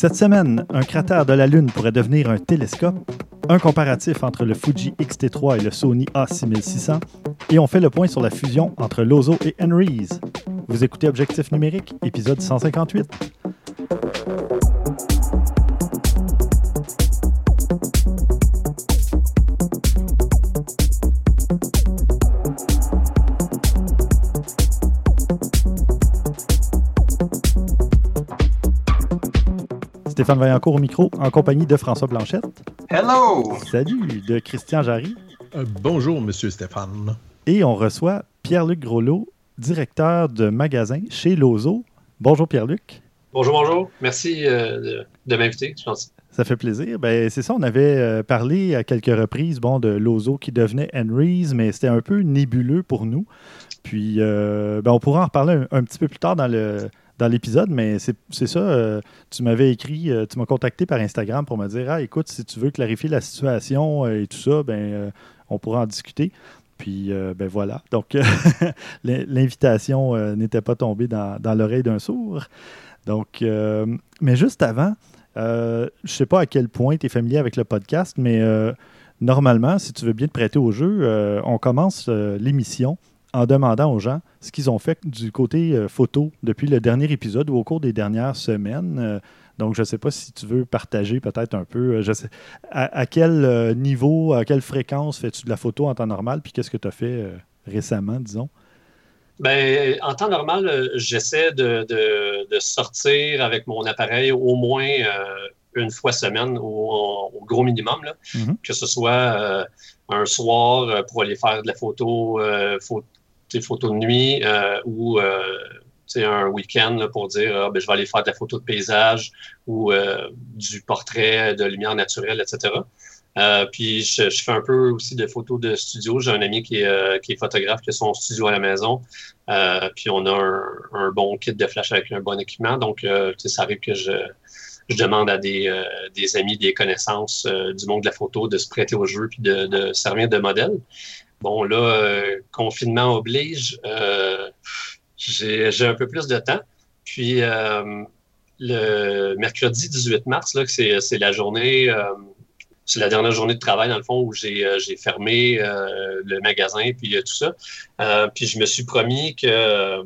Cette semaine, un cratère de la Lune pourrait devenir un télescope, un comparatif entre le Fuji X-T3 et le Sony A6600, et on fait le point sur la fusion entre Lozo et Henry's. Vous écoutez Objectif numérique, épisode 158. Stéphane Vaillancourt au micro, en compagnie de François Blanchette. Hello! Salut, de Christian Jarry. Euh, bonjour, Monsieur Stéphane. Et on reçoit Pierre-Luc Groslot, directeur de magasin chez Lozo. Bonjour Pierre-Luc. Bonjour, bonjour. Merci euh, de, m'inviter, je pense. Ça fait plaisir. Ben, c'est ça, on avait euh, parlé à quelques reprises bon, de Lozo qui devenait Henry's, mais c'était un peu nébuleux pour nous. Puis, ben, on pourra en reparler un, petit peu plus tard dans le, dans l'épisode, mais c'est ça. Euh, tu m'avais écrit, euh, tu m'as contacté par Instagram pour me dire Ah, écoute, si tu veux clarifier la situation euh, et tout ça, ben, on pourra en discuter. Puis, ben voilà. Donc, l'invitation n'était pas tombée dans, l'oreille d'un sourd. Donc, mais juste avant, je ne sais pas à quel point tu es familier avec le podcast, mais normalement, si tu veux bien te prêter au jeu, on commence l'émission en demandant aux gens ce qu'ils ont fait du côté euh, photo depuis le dernier épisode ou au cours des dernières semaines. Euh, donc, je ne sais pas si tu veux partager peut-être un peu, euh, je sais, à, quel niveau, à quelle fréquence fais-tu de la photo en temps normal, puis qu'est-ce que tu as fait récemment, disons? Ben, en temps normal, j'essaie de, sortir avec mon appareil au moins une fois semaine, au, gros minimum, mm-hmm. que ce soit un soir pour aller faire de la photo, photo des photos de nuit euh, ou euh, un week-end pour dire ah, ben, je vais aller faire de la photo de paysage ou euh, du portrait de lumière naturelle, etc. puis je, fais un peu aussi de photos de studio. J'ai un ami qui est, qui est, photographe qui a son studio à la maison. puis on a un, bon kit de flash avec un bon équipement. Donc ça arrive que je, je demande à des, des, amis, des connaissances du monde de la photo de se prêter au jeu puis de, de servir de modèle. Bon, là, euh, confinement oblige, euh, j'ai un peu plus de temps. Puis, euh, le mercredi 18 mars, c'est la journée, c'est la dernière journée de travail, dans le fond, où j'ai fermé le magasin, puis tout ça. puis, je me suis promis que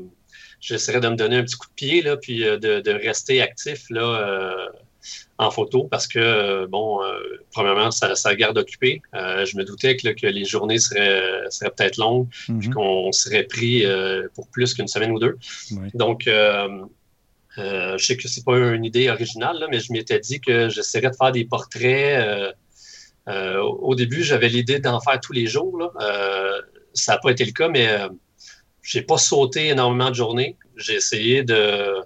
j'essaierais de me donner un petit coup de pied, puis de, de rester actif là, en photo parce que, euh, bon, euh, premièrement, ça, ça, garde occupé. Euh, je me doutais que, les journées seraient, seraient peut-être longues, mhm. qu'on serait pris pour plus qu'une semaine ou deux. Donc, je sais que c'est pas une idée originale, mais je m'étais dit que j'essaierais de faire des portraits. au début, j'avais l'idée d'en faire tous les jours. ça n'a pas été le cas, mais j'ai pas sauté énormément de journées. J'ai essayé de,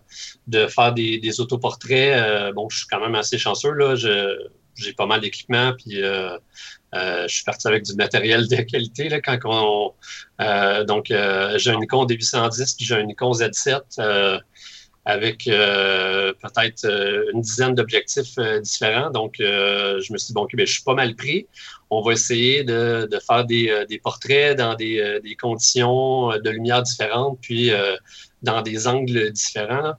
de faire des, des autoportraits. Euh, bon, je suis quand même assez chanceux. Là. j'ai pas mal d'équipement, puis euh, euh, je suis parti avec du matériel de qualité. Là, quand on, donc, j'ai un Nikon D810, puis j'ai un Nikon Z7 avec peut-être une dizaine d'objectifs différents. Donc, je me suis dit, bon, OK, ben, je suis pas mal pris on va essayer de, faire euh, des, portraits dans des, euh, conditions de lumière différentes, puis euh, dans des angles différents.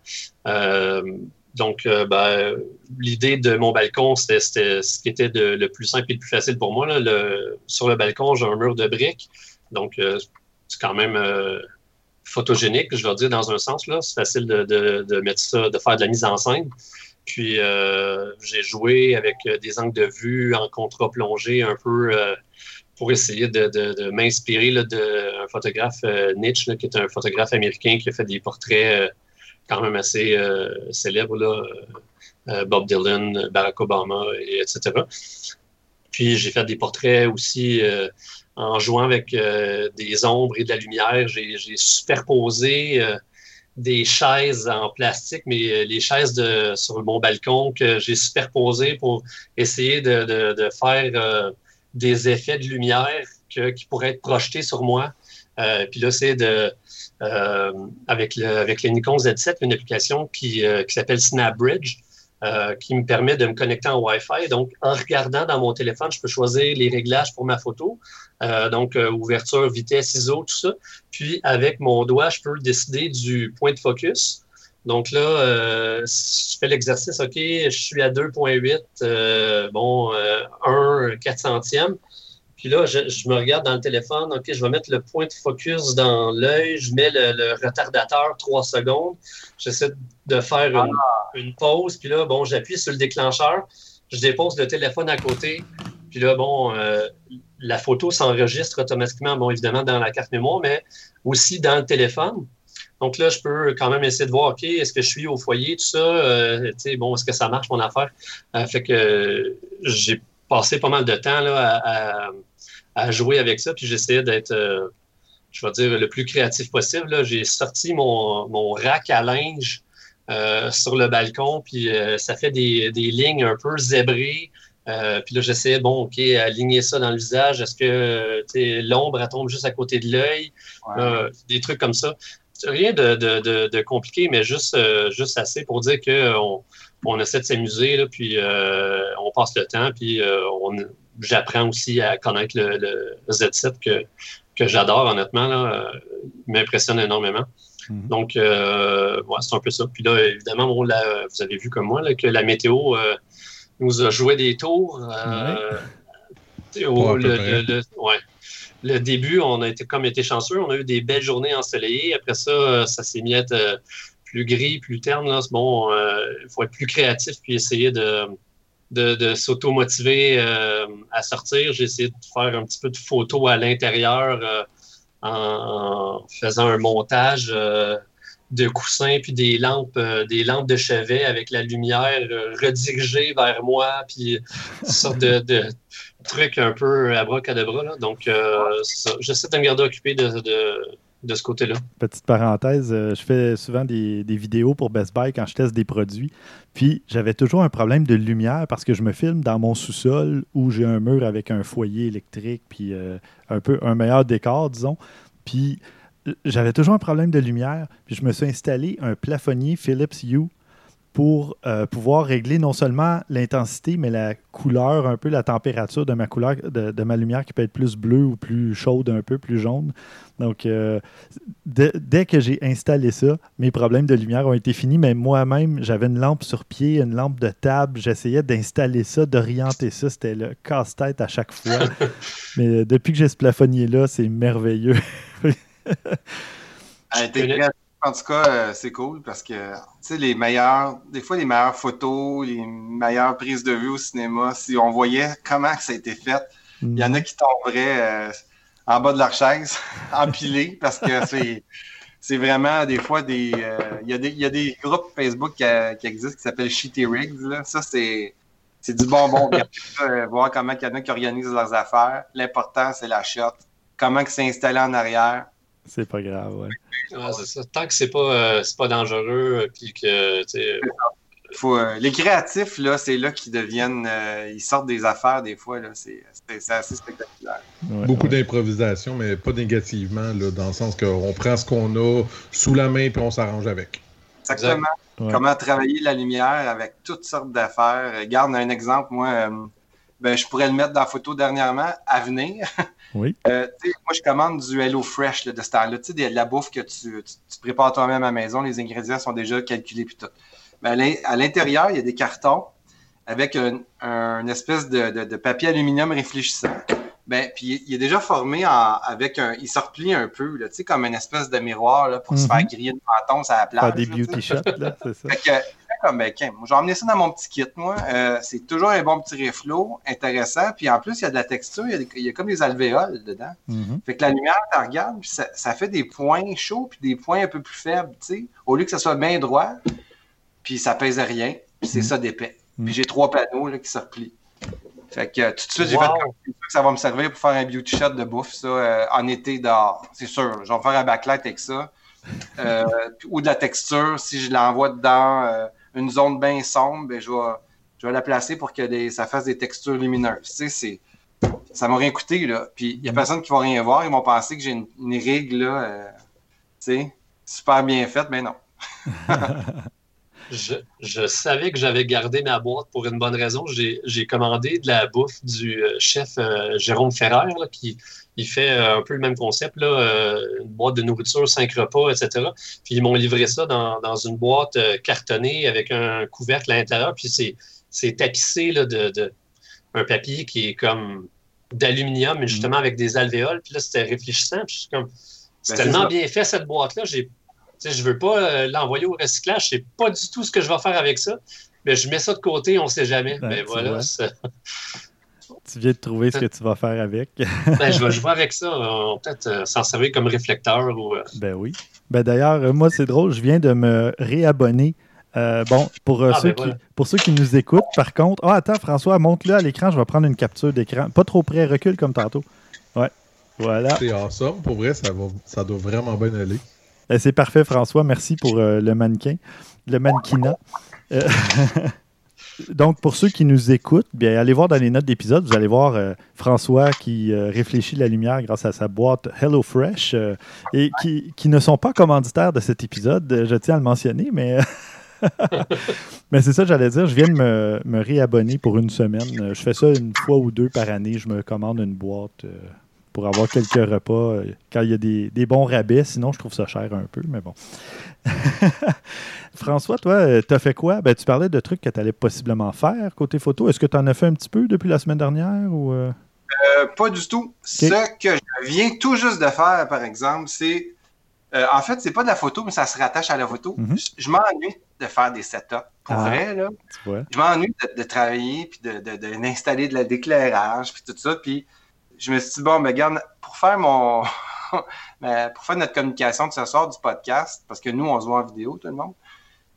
donc, ben, l'idée de mon balcon, c'était ce qui était le plus simple et le plus facile pour moi. sur le balcon, j'ai un mur de briques. Donc, c'est quand même photogénique, je dois dire, dans un sens. C'est facile de, de, mettre ça, de faire de la mise en scène. Puis euh, j'ai joué avec euh, des angles de vue en contre-plongée un peu euh, pour essayer de, m'inspirer d'un photographe Nietzsche, qui est un photographe américain qui a fait des portraits quand même assez célèbres, là, Bob Dylan, Barack Obama, etc. Puis j'ai fait des portraits aussi en jouant avec des ombres et de la lumière. J'ai superposé des chaises en plastique, mais euh, les chaises de, sur mon balcon que j'ai superposées pour essayer de, faire euh, des effets de lumière qui pourraient être projetés sur moi. Euh, puis là, c'est de avec le avec le Nikon Z7, une application qui, qui s'appelle SnapBridge. Euh, qui me permet de me connecter en Wi-Fi. Donc, en regardant dans mon téléphone, je peux choisir les réglages pour ma photo. Euh, donc, euh, ouverture, vitesse, ISO, tout ça. Puis, avec mon doigt, je peux décider du point de focus. Donc là, euh, je fais l'exercice, OK, je suis à 2,8, euh, bon, 1 4 centième. Puis là, je, me regarde dans le téléphone, OK, je vais mettre le point de focus dans l'œil, je mets le, retardateur 3 secondes, j'essaie de faire une, ah. une, pause, puis là, bon, j'appuie sur le déclencheur, je dépose le téléphone à côté, puis là, bon, la photo s'enregistre automatiquement, bon, évidemment, dans la carte mémoire, mais aussi dans le téléphone. Donc là, je peux quand même essayer de voir, OK, est-ce que je suis au foyer, tout ça? Euh, bon, est-ce que ça marche, mon affaire? Euh, fait que j'ai passé pas mal de temps là, à, jouer avec ça, puis j'essayais d'être, euh, je vais dire, le plus créatif possible. J'ai sorti mon, mon, rack à linge sur le balcon, puis ça fait des, des, lignes un peu zébrées. puis là, j'essayais, bon, OK, aligner ça dans le visage. Est-ce que l'ombre, elle tombe juste à côté de l'œil? des trucs comme ça rien de, compliqué, mais juste, euh, juste assez pour dire qu'on on essaie de s'amuser, puis euh, on passe le temps, puis euh, j'apprends aussi à connaître le, Z7 que, que j'adore, honnêtement. Là, il m'impressionne énormément. Mhm. Donc, c'est un peu ça. Puis là, évidemment, vous avez vu comme moi que la météo nous a joué des tours. ouais le début, on a été comme été chanceux. On a eu des belles journées ensoleillées. Après ça, euh, ça s'est mis à être euh, plus gris, plus terne. Là. Bon, euh, il faut être plus créatif puis essayer de, de, s'auto-motiver à sortir. J'ai essayé de faire un petit peu de photos à l'intérieur en, faisant un montage de coussins puis des lampes, des lampes de chevet avec la lumière redirigée vers moi, puis une sorte de, truc un peu à bras Là. Donc, euh, j'essaie de me garder occupé de, de, ce côté-là. Petite parenthèse, euh, je fais souvent des, vidéos pour Best Buy quand je teste des produits. Puis, j'avais toujours un problème de lumière parce que je me filme dans mon sous-sol où j'ai un mur avec un foyer électrique, puis euh, un peu un meilleur décor, disons. Puis, j'avais toujours un problème de lumière. Puis, je me suis installé un plafonnier Philips Hue pour euh, pouvoir régler non seulement l'intensité, mais la couleur, un peu la température de ma couleur, de, ma lumière qui peut être plus bleue ou plus chaude, un peu plus jaune. Donc, euh, dès que j'ai installé ça, mes problèmes de lumière ont été finis, mais moi-même, j'avais une lampe sur pied, une lampe de table, j'essayais d'installer ça, d'orienter ça, c'était le casse-tête à chaque fois. mais euh, depuis que j'ai ce plafonnier-là, c'est merveilleux. En tout cas, euh, c'est cool parce que, tu sais, les meilleures, des fois, les meilleures photos, les meilleures prises de vue au cinéma, si on voyait comment ça a été fait, il y en a qui tomberaient euh, en bas de leur chaise, empilés, parce que c'est, c'est vraiment des fois des. Euh, il, y a des il y a des groupes Facebook qui, existent qui s'appellent Shitty Rigs. Là. Ça, c'est, c'est du bonbon. voir comment il y en a qui organisent leurs affaires. L'important, c'est la shot. Comment c'est installé en arrière. C'est pas grave, ouais. Tant que c'est pas, euh, pas dangereux, euh, puis que, Faut, euh, les créatifs, là, c'est là qu'ils deviennent. ils sortent des affaires des fois. Là, c'est, assez spectaculaire. Beaucoup d'improvisation, mais pas négativement, là, dans le sens qu'on prend ce qu'on a sous la main puis on s'arrange avec. Exactement. Comment travailler la lumière avec toutes sortes d'affaires. Regarde un exemple, moi, ben, je pourrais le mettre dans la photo dernièrement, à venir. Oui. Euh, moi, je commande du Hello Fresh de ce temps-là. Tu sais, de la bouffe que tu, prépares toi-même à la maison. Les ingrédients sont déjà calculés puis tout. Mais à l'intérieur, il y a des cartons avec un, espèce de, papier aluminium réfléchissant. Ben, puis il est déjà formé avec un. Il se replie un peu, là, comme une espèce de miroir là, pour se faire mhm. griller le menton à la plage. Pas des beauty shots, là, c'est ça. Comme, ben, j'ai emmené ça dans mon petit kit, moi. Euh, c'est toujours un bon petit reflot, intéressant. Puis en plus, il y a de la texture, il y a, comme des alvéoles dedans. Mm-hmm. Fait que la lumière, tu regardes, puis ça, fait des points chauds, puis des points un peu plus faibles, tu sais. Au lieu que ça soit bien droit, puis ça pèse rien, puis c'est mm-hmm. ça d'épais. Puis mm-hmm. j'ai trois panneaux là, qui se replient. Fait que tout de suite, j'ai fait comme que ça va me servir pour faire un beauty shot de bouffe, ça, euh, en été dehors. C'est sûr. Je vais faire un backlight avec ça. Euh, ou de la texture, si je l'envoie dedans une zone bien sombre, ben, je, vais, je vais la placer pour que ça fasse des textures lumineuses. Tu sais, ça m'a rien coûté, là. Puis il n'y a personne qui va rien voir. Ils vont penser que j'ai une, règle, là, euh, tu sais, super bien faite, mais non. Je, savais que j'avais gardé ma boîte pour une bonne raison. J'ai commandé de la bouffe du euh, chef euh, Jérôme Ferrer, qui il fait euh, un peu le même concept, là, une boîte de nourriture, cinq repas, etc. Puis ils m'ont livré ça dans, une boîte cartonnée avec un couvercle à l'intérieur. Puis c'est tapissé là, de, un papier qui est comme d'aluminium, mais justement avec des alvéoles. Puis là, c'était réfléchissant. c'est ben, tellement bien fait cette boîte-là, j'ai je ne veux pas euh, l'envoyer au recyclage. Je ne sais pas du tout ce que je vais faire avec ça. Mais je mets ça de côté, on ne sait jamais. Ben, mais voilà. Tu viens de trouver ce que tu vas faire avec. ben, je vais jouer avec ça. Peut-être euh, s'en servir comme réflecteur. Ou, euh. Ben oui. Ben, D'ailleurs, moi, c'est drôle. Je viens de me réabonner. bon, pour, ah, ceux ben qui, pour ceux qui nous écoutent, par contre. Ah, attends, François, monte-le à l'écran. Je vais prendre une capture d'écran. Pas trop près, recule comme tantôt. Ouais. Voilà. C'est awesome. Pour vrai, ça, va, ça doit vraiment bien aller. Eh, c'est parfait, François. Merci pour euh, le mannequin, le mannequinat. Euh, donc, pour ceux qui nous écoutent, bien, allez voir dans les notes d'épisode, vous allez voir euh, François qui réfléchit la lumière grâce à sa boîte HelloFresh et qui, ne sont pas commanditaires de cet épisode, je tiens à le mentionner, mais, c'est ça j'allais dire. Je viens de me, réabonner pour une semaine. Je fais ça une fois ou deux par année. Je me commande une boîte pour avoir quelques repas euh, quand il y a des, bons rabais. Sinon, je trouve ça cher un peu, mais bon. François, toi, euh, tu as fait quoi? Ben, tu parlais de trucs que tu allais possiblement faire côté photo. Est-ce que tu en as fait un petit peu depuis la semaine dernière? ou euh? Pas du tout. Ce que je viens tout juste de faire, par exemple, c'est. en fait, c'est pas de la photo, mais ça se rattache à la photo. Mhm. Je, m'ennuie de faire des setups. Pour ah, vrai, là. Je m'ennuie de, travailler, puis d'installer de, de, de l'éclairage, puis tout ça. Puis je me suis dit, bon, mais regarde, pour faire mon. pour faire notre communication de ce soir du podcast, parce que nous, on se voit en vidéo, tout le monde,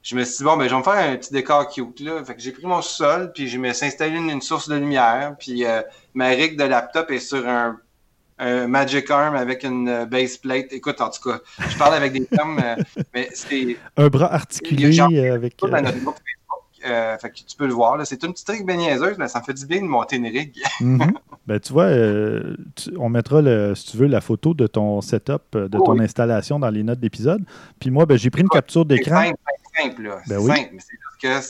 je me suis dit, bon, ben, je vais me faire un petit décor cute, là. Fait que j'ai pris mon sol, puis je me suis installé une, source de lumière, puis euh, ma rig de laptop est sur un, Magic Arm avec une euh, base plate. Écoute, en tout cas, je parle avec des termes, euh, mais c'est. Un bras articulé avec. Euh, fait que tu peux le voir. C'est une petite rig bien niaiseuse, mais ça me fait du bien de monter une rig. Mhm. ben, tu vois, euh, on mettra, le, si tu veux, la photo de ton setup, euh, de ton installation dans les notes d'épisode. Puis moi, ben, j'ai pris une capture d'écran. C'est simple, simple. Ben c'est simple, c'est que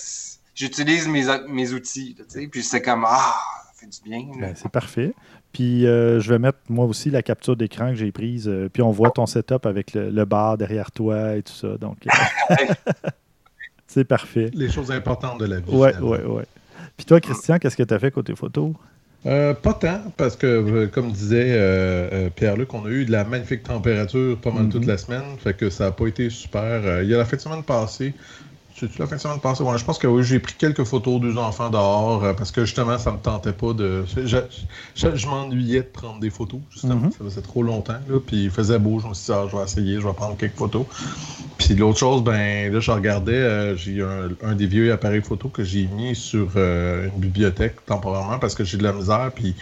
j'utilise mes, mes outils. puis c'est comme, ah, ça fait du bien. Ben, c'est parfait. Puis je vais mettre moi aussi la capture d'écran que j'ai prise. puis on voit ton setup avec le, le, bar derrière toi et tout ça. Donc, C'est parfait. Les choses importantes de la vie. Oui, oui, oui. Puis toi, Christian, qu'est-ce que tu as fait côté photo? Euh, pas tant, parce que, euh, comme disait euh, Pierre-Luc, on a eu de la magnifique température pas mal toute mm-hmm. la semaine, fait que ça n'a pas été super. il y a la fin de semaine passée, c'est-tu la fin de semaine passée? Ouais, je pense que oui, j'ai pris quelques photos deux enfants dehors euh, parce que justement, ça me tentait pas de. Je, m'ennuyais de prendre des photos, justement. Mhm. Ça faisait trop longtemps. Là, puis il faisait beau. Je me suis dit, ah, je vais essayer, je vais prendre quelques photos. Puis l'autre chose, ben là, je regardais, euh, j'ai un, un, des vieux appareils photo que j'ai mis sur euh, une bibliothèque temporairement parce que j'ai de la misère. Puis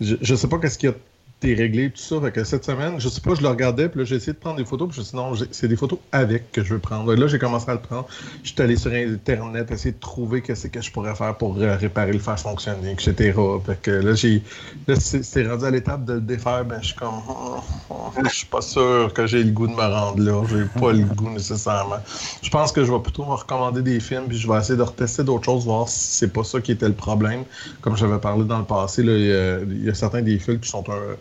je, je sais pas qu'est-ce qu'il y a t'es réglé, tout ça. Fait que cette semaine, je sais pas, je le regardais, puis là, j'ai essayé de prendre des photos, puis je me suis dit, non, c'est des photos avec que je veux prendre. là, j'ai commencé à le prendre. Je suis allé sur Internet, essayer de trouver qu'est-ce que je pourrais faire pour euh, réparer le faire fonctionner, etc. Fait que là, j'ai. C'est rendu à l'étape de le défaire, ben, je suis comme. Oh, oh, je suis pas sûr que j'ai le goût de me rendre là. J'ai pas le goût nécessairement. Je pense que je vais plutôt me recommander des films, puis je vais essayer de retester d'autres choses, voir si c'est pas ça qui était le problème. Comme j'avais parlé dans le passé, il, y a, certains des films qui sont un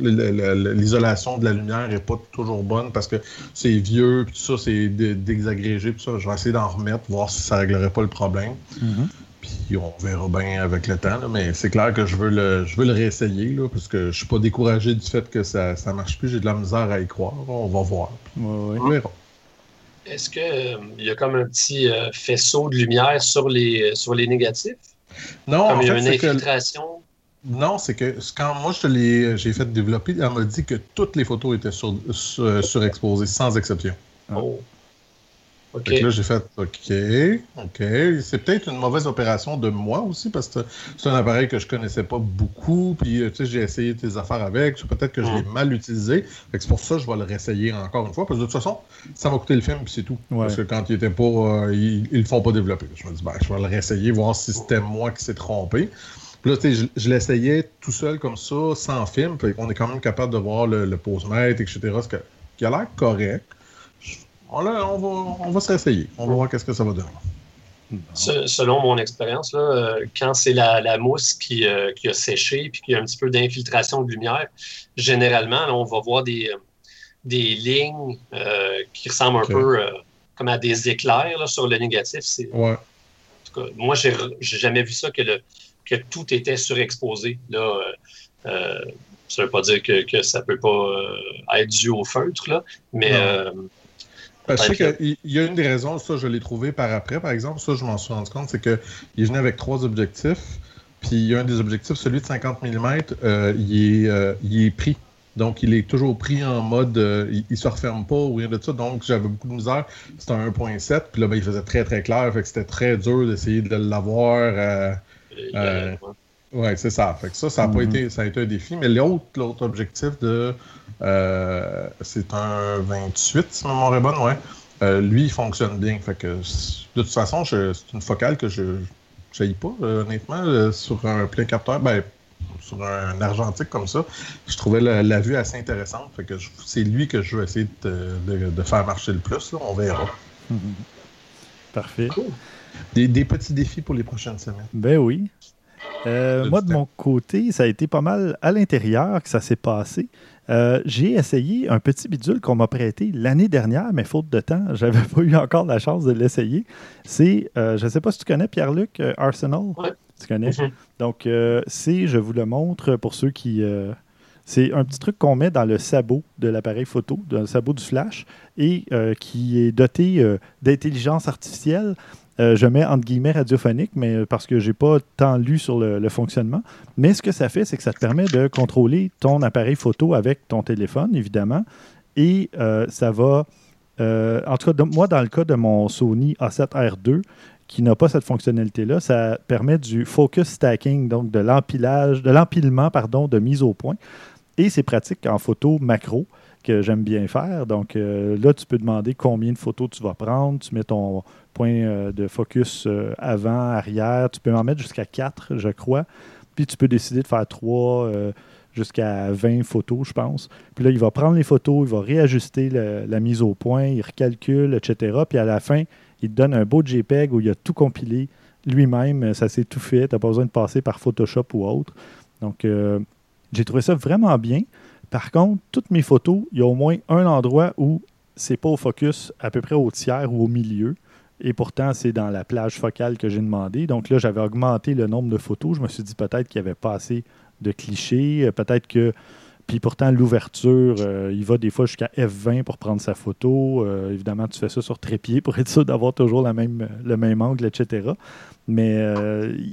l'isolation de la lumière n'est pas toujours bonne parce que c'est vieux, puis tout ça, c'est désagrégé, puis ça. Je vais essayer d'en remettre, voir si ça réglerait pas le problème. Mm-hmm. Puis on verra bien avec le temps, mais c'est clair que je veux le, je veux le réessayer, là, parce que je suis pas découragé du fait que ça ne marche plus. J'ai de la misère à y croire. On va voir. On verra. Est-ce qu'il euh, y a comme un petit euh, faisceau de lumière sur les, sur les négatifs? Non, comme il y a une infiltration? Non, c'est que quand moi je l'ai j'ai fait développer, elle m'a dit que toutes les photos étaient sur, surexposées, sans exception. Oh. OK. là, j'ai fait OK, OK. C'est peut-être une mauvaise opération de moi aussi, parce que c'est un appareil que je connaissais pas beaucoup. Puis, euh, tu sais, j'ai essayé tes affaires avec. Peut-être que je l'ai mal utilisé. c'est pour ça que je vais le réessayer encore une fois. Parce que de toute façon, ça va coûter le film, puis c'est tout. Parce que quand il était pas. Euh, ils, ne le font pas développer. Je me dis, ben, je vais le réessayer, voir si c'était moi qui s'est trompé là, je, je l'essayais tout seul comme ça, sans film. on est quand même capable de voir le, le pose-mètre, etc. Ce qui a l'air correct. on, va, on va s'essayer. On va voir qu'est-ce que ça va donner. Selon mon expérience, euh, quand c'est la, mousse euh, qui, a séché et qu'il y a un petit peu d'infiltration de lumière, généralement, on va voir des, des lignes euh, qui ressemblent un peu comme à des éclairs sur le négatif. Ouais. En tout cas, moi, j'ai jamais vu ça que, le, que tout était surexposé. Là, ça ne veut pas dire que, que ça ne peut pas être dû au feutre, là, mais je sais qu'il y a une des raisons, ça je l'ai trouvé par après, par exemple, ça je m'en suis rendu compte, c'est qu'il est venu avec trois objectifs, puis il y a un des objectifs, celui de 50 mm, euh, il, est, euh, il est pris. Donc, il est toujours pris en mode, euh, il, ne se referme pas ou rien de ça. Donc, j'avais beaucoup de misère. C'était un 1.7, puis là, ben, il faisait très, très clair. Fait que c'était très dur d'essayer de l'avoir. Oui, c'est ça. Fait que ça, ça a, pas mm-hmm. été, ça a été un défi. Mais l'autre, l'autre objectif de. Euh, c'est un 28, si ma mémoire est bonne, ouais. Euh, lui, il fonctionne bien. Fait que, de toute façon, c'est une focale que je n'aille pas, euh, honnêtement, sur un plein capteur. Ben, sur un argentique comme ça, je trouvais la, vue assez intéressante. Fait que c'est lui que je vais essayer de, faire marcher le plus. On verra. Mm-hmm. Parfait. Des, des, petits défis pour les prochaines semaines. Ben oui. Euh, moi, de mon côté, ça a été pas mal à l'intérieur que ça s'est passé. Euh, j'ai essayé un petit bidule qu'on m'a prêté l'année dernière, mais faute de temps, j'avais pas eu encore la chance de l'essayer. C'est, euh, je ne sais pas si tu connais Pierre-Luc Arsenal. Oui. Tu connais? Mm-hmm. Donc, c'est, je vous le montre pour ceux qui. c'est un petit truc qu'on met dans le sabot de l'appareil photo, dans le sabot du flash, et qui est doté d'intelligence artificielle. Euh, je mets entre guillemets radiophonique, mais parce que je n'ai pas tant lu sur le, fonctionnement. Mais ce que ça fait, c'est que ça te permet de contrôler ton appareil photo avec ton téléphone, évidemment. Et euh, ça va. Euh, en tout cas, moi, dans le cas de mon Sony A7R2, qui n'a pas cette fonctionnalité-là, ça permet du focus stacking, donc de l'empilage, de l'empilement, pardon, de mise au point. Et c'est pratique en photo macro que j'aime bien faire. Donc là, tu peux demander combien de photos tu vas prendre. Tu mets ton, point euh, de focus euh, avant, arrière. Tu peux en mettre jusqu'à 4, je crois. Puis tu peux décider de faire 3 euh, jusqu'à 20 photos, je pense. Puis là, il va prendre les photos, il va réajuster la mise au point, il recalcule, etc. Puis à la fin, il te donne un beau JPEG où il a tout compilé lui-même. Ça s'est tout fait. Tu n'as pas besoin de passer par Photoshop ou autre. Donc, j'ai trouvé ça vraiment bien. Par contre, toutes mes photos, il y a au moins un endroit où c'est pas au focus à peu près au tiers ou au milieu. Et pourtant, c'est dans la plage focale que j'ai demandé. Donc là, j'avais augmenté le nombre de photos. Je me suis dit peut-être qu'il n'y avait pas assez de clichés. Peut-être que. Puis pourtant, l'ouverture, euh, il va des fois jusqu'à F20 pour prendre sa photo. Euh, évidemment, tu fais ça sur trépied pour être sûr d'avoir toujours même, le même angle, etc. Mais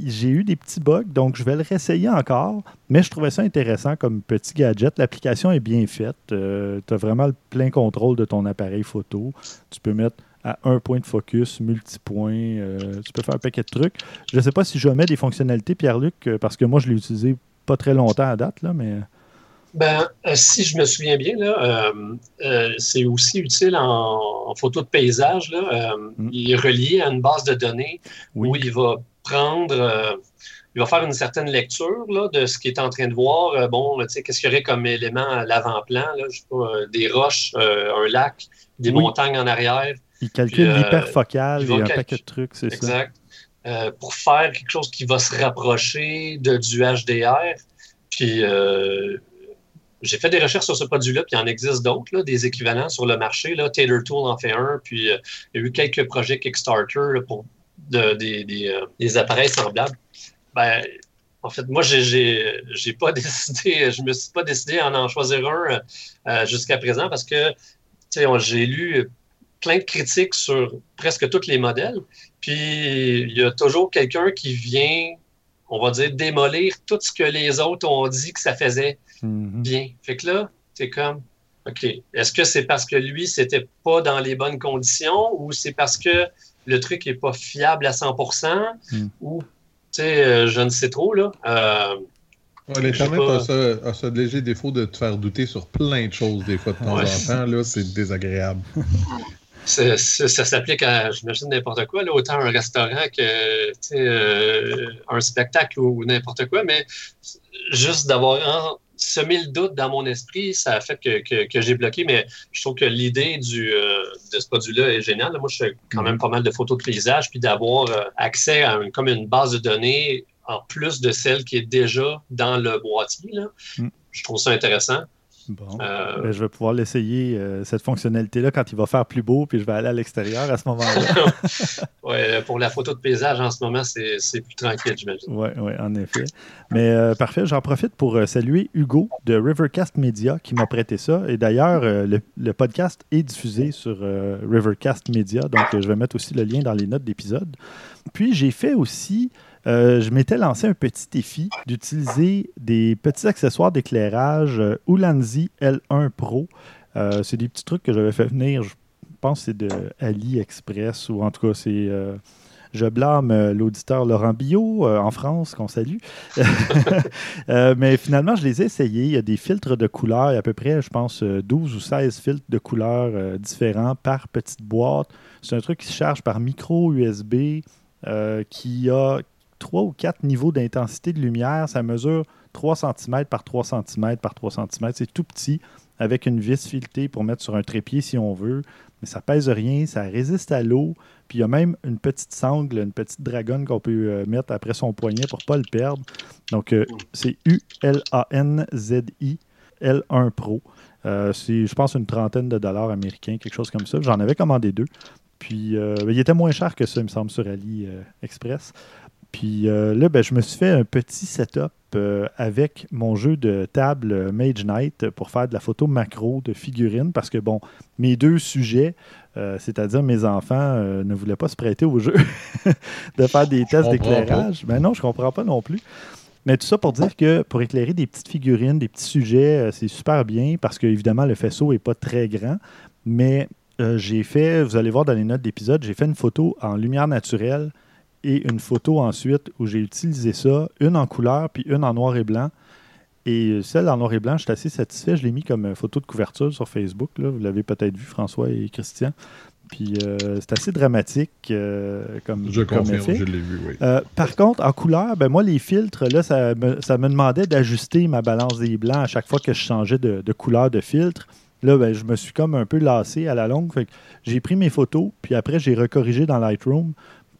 j'ai eu des petits bugs, donc je vais le réessayer encore. Mais je trouvais ça intéressant comme petit gadget. L'application est bien faite. tu as vraiment le plein contrôle de ton appareil photo. Tu peux mettre à un point de focus, multipoint. Euh, tu peux faire un paquet de trucs. Je ne sais pas si je mets des fonctionnalités, Pierre-Luc, euh, parce que moi, je l'ai utilisé pas très longtemps à date, là, mais. Ben, euh, si je me souviens bien, là, c'est aussi utile en, photo de paysage. Là, mm. Il est relié à une base de données où il va prendre il va faire une certaine lecture là, de ce qu'il est en train de voir. bon, tu sais, qu'est-ce qu'il y aurait comme élément à l'avant-plan? Des roches, un lac, des montagnes en arrière. Il calcule euh, l'hyperfocale et un paquet de trucs, c'est ça. Exact. Euh, pour faire quelque chose qui va se rapprocher de, du HDR. Puis euh, j'ai fait des recherches sur ce produit-là, puis il en existe d'autres, des équivalents sur le marché. Taylor Tool en fait un, puis il y a eu quelques projets Kickstarter pour des, appareils semblables. Ben, en fait, moi, j'ai pas décidé, je me suis pas décidé à en, choisir un jusqu'à présent parce que j'ai lu plein de critiques sur presque tous les modèles. Puis il y a toujours quelqu'un qui vient, on va dire, démolir tout ce que les autres ont dit que ça faisait mhm. bien. Fait que là, c'est comme, OK, est-ce que c'est parce que lui, c'était pas dans les bonnes conditions ou c'est parce que le truc n'est pas fiable à 100 mhm. ou, tu sais, euh, je ne sais trop, là. Euh, L'Internet a, ce, léger défaut de te faire douter sur plein de choses des fois de temps en temps. Là, c'est désagréable. ça s'applique à, j'imagine, n'importe quoi, là, autant un restaurant que euh, un spectacle ou, n'importe quoi, mais juste d'avoir semé le doute dans mon esprit, ça a fait que, que, j'ai bloqué, mais je trouve que l'idée du, de ce produit-là est géniale. Moi, je fais quand même pas mal de photos de paysage, puis d'avoir accès à comme une base de données en plus de celle qui est déjà dans le boîtier. Mm. Je trouve ça intéressant. Bon. Euh, ben, je vais pouvoir l'essayer, euh, cette fonctionnalité-là, quand il va faire plus beau, puis je vais aller à l'extérieur à ce moment-là. oui, pour la photo de paysage, en ce moment, c'est plus tranquille, j'imagine. Oui, ouais, en effet. Mais euh, parfait, j'en profite pour saluer Hugo de Rivercast Media qui m'a prêté ça. Et d'ailleurs, le, le, podcast est diffusé sur Rivercast Media, donc je vais mettre aussi le lien dans les notes d'épisode. Puis j'ai fait aussi euh, je m'étais lancé un petit défi d'utiliser des petits accessoires d'éclairage euh, Ulanzi L1 Pro. Euh, c'est des petits trucs que j'avais fait venir, je pense que c'est de AliExpress ou en tout cas c'est... je blâme l'auditeur Laurent Billot en France, qu'on salue. mais finalement, je les ai essayés. Il y a des filtres de couleurs. Il y a à peu près, je pense, 12 ou 16 filtres de couleurs différents par petite boîte. C'est un truc qui se charge par micro USB, qui a 3 ou 4 niveaux d'intensité de lumière. Ça mesure 3 cm par 3 cm par 3 cm. C'est tout petit, avec une vis filetée pour mettre sur un trépied si on veut. Mais ça pèse rien, ça résiste à l'eau. Puis il y a même une petite sangle, une petite dragonne qu'on peut euh, mettre après son poignet pour ne pas le perdre. Donc euh, c'est U-L-A-N-Z-I L1 Pro. Euh, c'est, je pense, une trentaine de dollars américains, quelque chose comme ça. J'en avais commandé deux. Puis il était moins cher que ça, il me semble, sur AliExpress. Puis euh, là, ben, je me suis fait un petit setup euh, avec mon jeu de table Mage Knight pour faire de la photo macro de figurines parce que, bon, mes deux sujets, euh, c'est-à-dire mes enfants, ne voulaient pas se prêter au jeu de faire des tests d'éclairage. Ben non, je comprends pas non plus. Mais tout ça pour dire que pour éclairer des petites figurines, des petits sujets, c'est super bien parce que, évidemment, le faisceau n'est pas très grand. Mais j'ai fait, vous allez voir dans les notes d'épisode, j'ai fait une photo en lumière naturelle et une photo ensuite où j'ai utilisé ça, une en couleur puis une en noir et blanc. Et celle en noir et blanc, je suis assez satisfait. Je l'ai mis comme photo de couverture sur Facebook. Là. Vous l'avez peut-être vu, François et Christian. Puis euh, c'est assez dramatique euh, comme, je confirme, Je l'ai vu, oui. Euh, par contre, en couleur, ben moi, les filtres, là, ça me, ça me demandait d'ajuster ma balance des blancs à chaque fois que je changeais de, de couleur de filtre. Là, ben, je me suis comme un peu lassé à la longue. j'ai pris mes photos, puis après, j'ai recorrigé dans Lightroom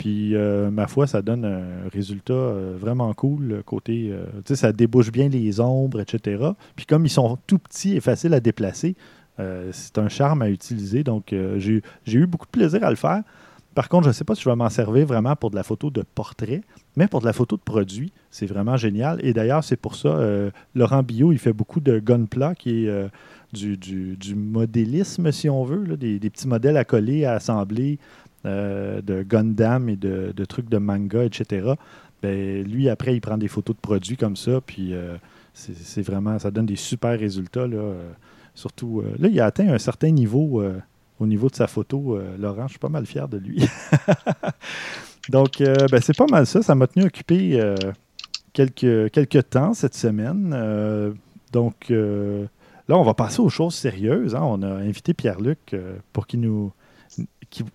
puis, euh, ma foi, ça donne un résultat euh, vraiment cool. Côté, euh, tu sais, ça débouche bien les ombres, etc. Puis, comme ils sont tout petits et faciles à déplacer, c'est un charme à utiliser. Donc, j'ai eu beaucoup de plaisir à le faire. Par contre, je ne sais pas si je vais m'en servir vraiment pour de la photo de portrait, mais pour de la photo de produit, c'est vraiment génial. Et d'ailleurs, c'est pour ça, Laurent Billot, il fait beaucoup de gunpla, qui est du, modélisme, si on veut, des, des, petits modèles à coller, à assembler, euh, de Gundam et de, trucs de manga, etc. Ben, lui, après, il prend des photos de produits comme ça, puis euh, c'est vraiment, ça donne des super résultats. Là, euh, surtout, là, il a atteint un certain niveau au niveau de sa photo. Laurent, je suis pas mal fier de lui. Donc, ben, c'est pas mal ça. Ça m'a tenu occupé quelques, temps cette semaine. donc, là, on va passer aux choses sérieuses. Hein. On a invité Pierre-Luc pour qu'il nous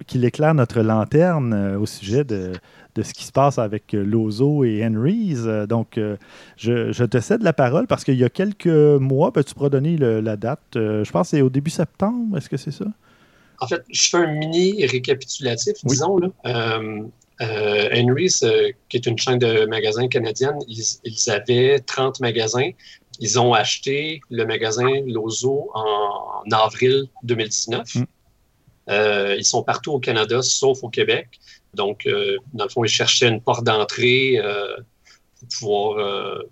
qu'il éclaire notre lanterne euh, au sujet de, ce qui se passe avec euh, Lozo et Henry's. Euh, donc, je, te cède la parole parce qu'il y a quelques mois, ben, tu pourras donner la date? je pense que c'est au début septembre. Est-ce que c'est ça? En fait, je fais un mini récapitulatif, disons. Là. Henry's, qui est une chaîne de magasins canadienne, ils, avaient 30 magasins. Ils ont acheté le magasin Lozo en, avril 2019. Euh, ils sont partout au Canada, sauf au Québec. Donc, euh, dans le fond, ils cherchaient une porte d'entrée euh, pour pouvoir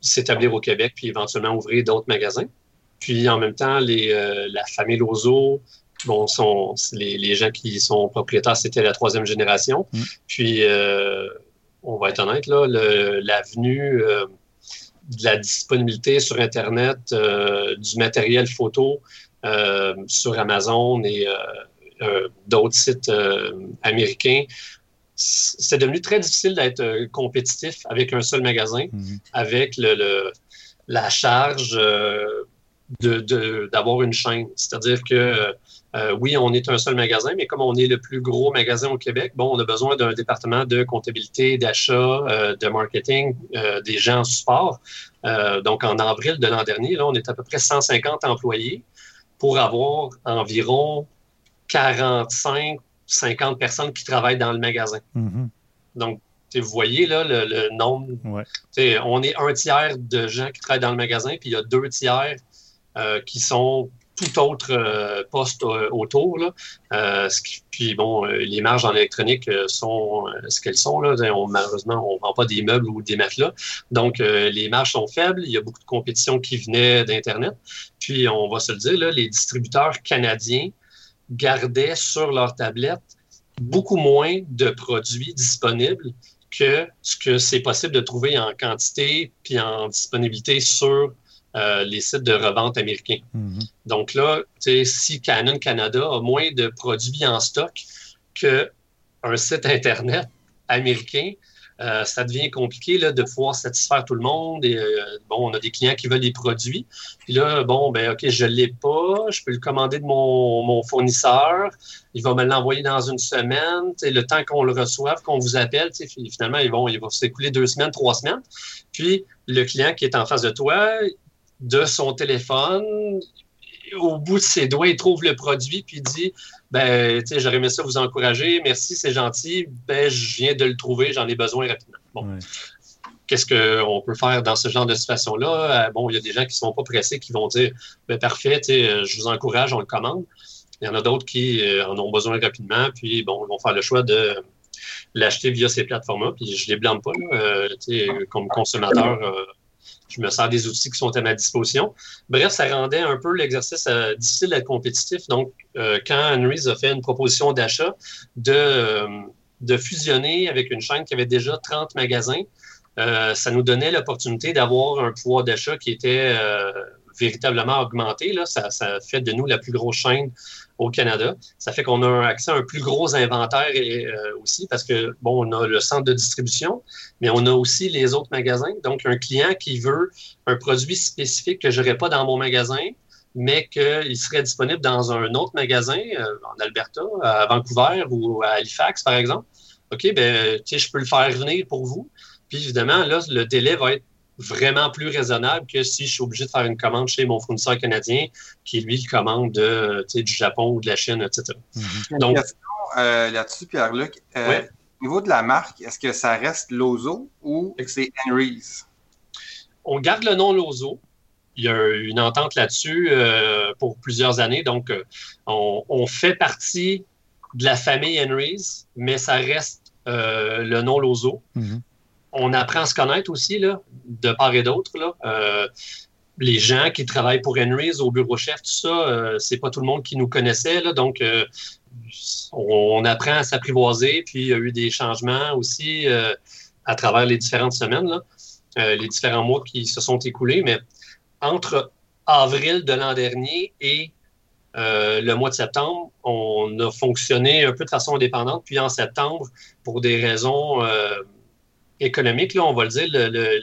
s'établir au Québec, puis éventuellement ouvrir d'autres magasins. Puis, en même temps, les, la famille Lozo, bon, sont, les, gens qui sont propriétaires, c'était la troisième génération. Mm. Puis, on va être honnête, là, l'avenue de la disponibilité sur Internet du matériel photo sur Amazon et euh, d'autres sites euh, américains, c'est devenu très difficile d'être euh, compétitif avec un seul magasin, mhm. avec le, la charge d'avoir une chaîne. C'est-à-dire que oui, on est un seul magasin, mais comme on est le plus gros magasin au Québec, bon, on a besoin d'un département de comptabilité, d'achat, de marketing, des gens en support. donc, en avril de l'an dernier, là, on est à peu près 150 employés pour avoir environ 45, 50 personnes qui travaillent dans le magasin. Mm-hmm. Donc, vous voyez là, le, nombre. On est un tiers de gens qui travaillent dans le magasin, puis il y a deux tiers euh, qui sont tout autre euh, poste euh, autour. Là. puis bon, les marges en électronique sont ce qu'elles sont. Là. malheureusement, on ne vend pas des meubles ou des matelas. Donc, les marges sont faibles. Il y a beaucoup de compétition qui venait d'Internet. Puis, on va se le dire, là, les distributeurs canadiens gardaient sur leur tablette beaucoup moins de produits disponibles que ce que c'est possible de trouver en quantité puis en disponibilité sur euh, les sites de revente américains. Mm-hmm. Donc là, si Canon Canada a moins de produits en stock qu'un site Internet américain, euh, ça devient compliqué là, de pouvoir satisfaire tout le monde. Euh, bon, on a des clients qui veulent des produits. Puis là, bon, ben OK, je ne l'ai pas. Je peux le commander de mon, fournisseur. Il va me l'envoyer dans une semaine. le temps qu'on le reçoive, qu'on vous appelle, finalement, il va s'écouler deux semaines, trois semaines. Puis le client qui est en face de toi, de son téléphone, au bout de ses doigts, il trouve le produit, puis il dit ben, tu sais, j'aurais aimé ça vous encourager, merci, c'est gentil, ben, je viens de le trouver, j'en ai besoin rapidement. Bon. Qu'est-ce qu'on peut faire dans ce genre de situation-là? Euh, bon, il y a des gens qui ne sont pas pressés, qui vont dire ben, parfait, je vous encourage, on le commande. Il y en a d'autres qui euh, en ont besoin rapidement, puis bon, ils vont faire le choix de l'acheter via ces plateformes-là, puis je ne les blâme pas. Là, euh, comme consommateur, je me sers des outils qui sont à ma disposition. Bref, ça rendait un peu l'exercice euh, difficile d'être compétitif. Donc, euh, quand Henry's a fait une proposition d'achat de, euh, de fusionner avec une chaîne qui avait déjà 30 magasins, ça nous donnait l'opportunité d'avoir un pouvoir d'achat qui était véritablement augmenté. Là. Ça, ça, fait de nous la plus grosse chaîne au Canada. Ça fait qu'on a un accès à un plus gros inventaire euh, aussi parce que, bon, on a le centre de distribution, mais on a aussi les autres magasins. Donc, un client qui veut un produit spécifique que je n'aurais pas dans mon magasin, mais qu'il serait disponible dans un autre magasin, euh, en Alberta, à Vancouver ou à Halifax, par exemple. OK, ben, je peux le faire venir pour vous. Puis évidemment, là, le délai va être vraiment plus raisonnable que si je suis obligé de faire une commande chez mon fournisseur canadien qui, lui, le commande de, du Japon ou de la Chine, etc. Mhm. Donc, euh, là-dessus, Pierre-Luc. Euh, au niveau de la marque, est-ce que ça reste Lozo ou c'est Henry's? On garde le nom Lozo. Il y a une entente là-dessus euh, pour plusieurs années. Donc, on, fait partie de la famille Henry's, mais ça reste le nom Lozo. Mhm on apprend à se connaître aussi, de part et d'autre. Euh, les gens qui travaillent pour Henry's au bureau chef, tout ça, euh, c'est pas tout le monde qui nous connaissait. Donc, euh, on, apprend à s'apprivoiser. Puis, il y a eu des changements aussi à travers les différentes semaines, les différents mois qui se sont écoulés. Mais entre avril de l'an dernier et le mois de septembre, on a fonctionné un peu de façon indépendante. Puis en septembre, pour des raisons économique, là, on va le dire,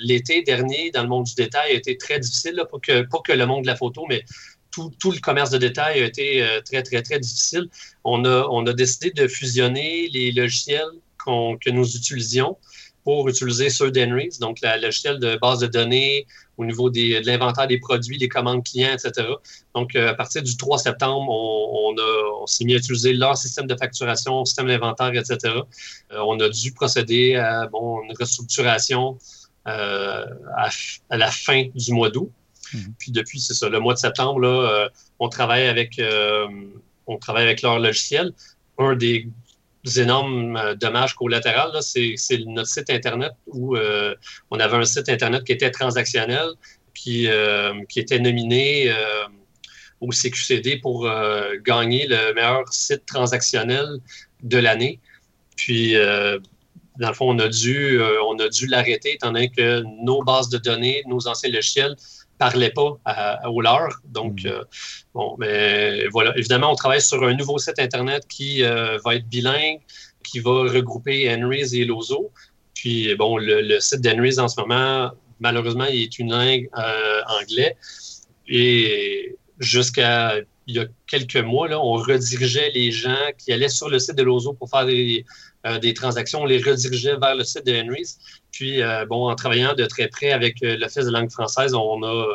l'été dernier, dans le monde du détail, a été très difficile, là, pas, que, le monde de la photo, mais tout, le commerce de détail a été euh, très, très, très difficile. On a, on a décidé de fusionner les logiciels que nous utilisions pour utiliser ceux d'Henry's, donc la logiciel de base de données au niveau des, de l'inventaire des produits, des commandes clients, etc. Donc, euh, à partir du 3 septembre, on, on, s'est mis à utiliser leur système de facturation, système d'inventaire, etc. Euh, on a dû procéder à bon, une restructuration euh, à, la fin du mois d'août. Mhm. Puis depuis, c'est ça, le mois de septembre, là, on travaille avec on travaille avec leur logiciel. Un des énormes euh, dommages collatéraux, c'est notre site Internet où euh, on avait un site Internet qui était transactionnel, qui, euh, qui était nominé au CQCD pour gagner le meilleur site transactionnel de l'année. Puis, dans le fond, on a dû, on a dû l'arrêter étant donné que nos bases de données, nos anciens logiciels, parlait pas à, au leur. Donc, mm. euh, bon, mais voilà. Évidemment, on travaille sur un nouveau site Internet qui euh, va être bilingue, qui va regrouper Henry's et Lozo. Puis, bon, le, site d'Henry's en ce moment, malheureusement, il est une langue euh, anglais. Et jusqu'à il y a quelques mois, là, on redirigeait les gens qui allaient sur le site de l'OZO pour faire des, des, transactions, on les redirigeait vers le site de Henry's. Puis, bon, en travaillant de très près avec l'Office de langue française, on a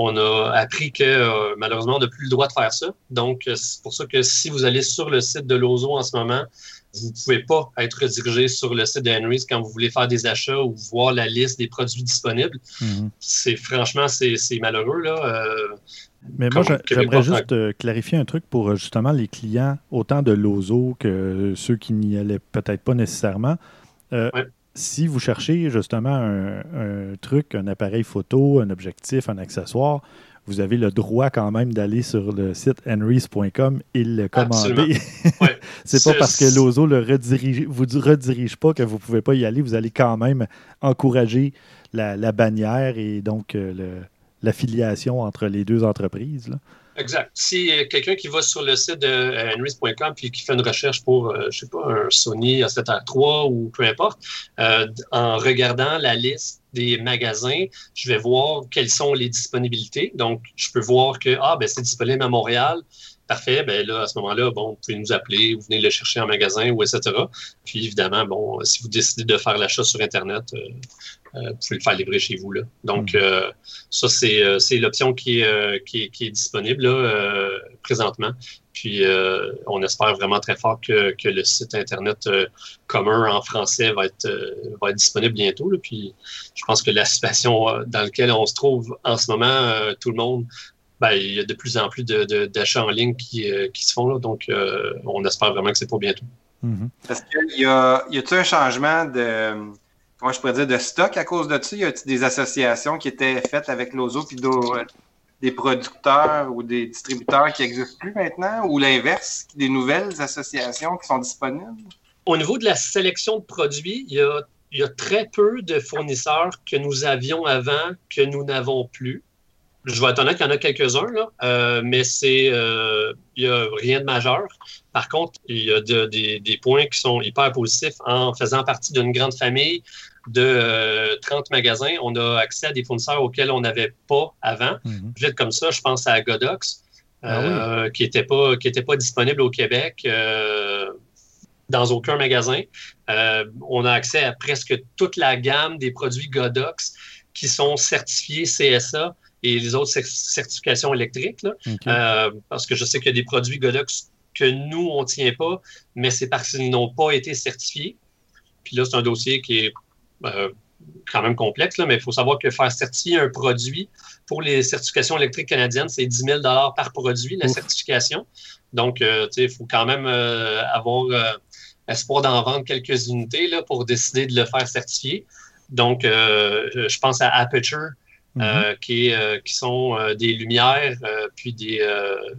on a appris que euh, malheureusement, on n'a plus le droit de faire ça. Donc, euh, c'est pour ça que si vous allez sur le site de l'OZO en ce moment, vous ne pouvez pas être redirigé sur le site de Henry's quand vous voulez faire des achats ou voir la liste des produits disponibles. Mhm. C'est franchement, c'est malheureux. Là. Euh, mais moi, j'aimerais juste clarifier un truc pour justement les clients, autant de l'OZO que ceux qui n'y allaient peut-être pas nécessairement. Si vous cherchez justement un, truc, un appareil photo, un objectif, un accessoire, vous avez le droit quand même d'aller sur le site henrys.com et le commander. c'est pas parce que l'OZO ne vous redirige pas que vous ne pouvez pas y aller. Vous allez quand même encourager la, bannière et donc euh, l'affiliation entre les deux entreprises. Exact. Si quelqu'un qui va sur le site de euh, henrys.com puis qui fait une recherche pour, je euh, je sais pas, un Sony A7R3 ou peu importe, euh, en regardant la liste des magasins, je vais voir quelles sont les disponibilités. Donc, je peux voir que ah ben c'est disponible à Montréal. Parfait, ben là, à ce moment-là, bon, vous pouvez nous appeler, vous venez le chercher en magasin ou etc. Puis évidemment, bon, si vous décidez de faire l'achat sur Internet, euh, vous pouvez le faire livrer chez vous. Là. Donc, hmm. euh, ça, c'est, euh, l'option qui est, qui, est, disponible là, présentement. Puis, on espère vraiment très fort que, que le site Internet commun en français va être, va être disponible bientôt. Là. Puis, je pense que la situation dans laquelle on se trouve en ce moment, tout le monde, ben, il y a de plus en plus de, d'achats en ligne qui, qui se font. Là. Donc, on espère vraiment que c'est pour bientôt. Mm-hmm. Parce qu'il y a, y a-t-il un changement de comment je pourrais dire, de stock à cause de ça? Y a des associations qui étaient faites avec l'OZO puis des producteurs ou des distributeurs qui n'existent plus maintenant? Ou l'inverse, des nouvelles associations qui sont disponibles? Au niveau de la sélection de produits, il y a, très peu de fournisseurs que nous avions avant que nous n'avons plus. Je vais être honnête qu'il y en a quelques-uns, euh, mais c'est euh, il n'y a rien de majeur. Par contre, il y a des, points qui sont hyper positifs en faisant partie d'une grande famille de 30 euh, magasins. On a accès à des fournisseurs auxquels on n'avait pas avant. Mm comme ça, je pense à Godox, ah qui n'était pas, pas disponible au Québec dans aucun magasin. on a accès à presque toute la gamme des produits Godox qui sont certifiés CSA et les autres certifications électriques. parce que je sais qu'il y a des produits Godox que nous, on ne tient pas, mais c'est parce qu'ils n'ont pas été certifiés. Puis là, c'est un dossier qui est euh, quand même complexe, mais il faut savoir que faire certifier un produit pour les certifications électriques canadiennes, c'est 10 000 par produit, la certification. Donc, euh, il faut quand même euh, avoir espoir d'en vendre quelques unités là, pour décider de le faire certifier. Donc, je pense à Aperture, mm-hmm. qui, qui, sont des lumières, puis des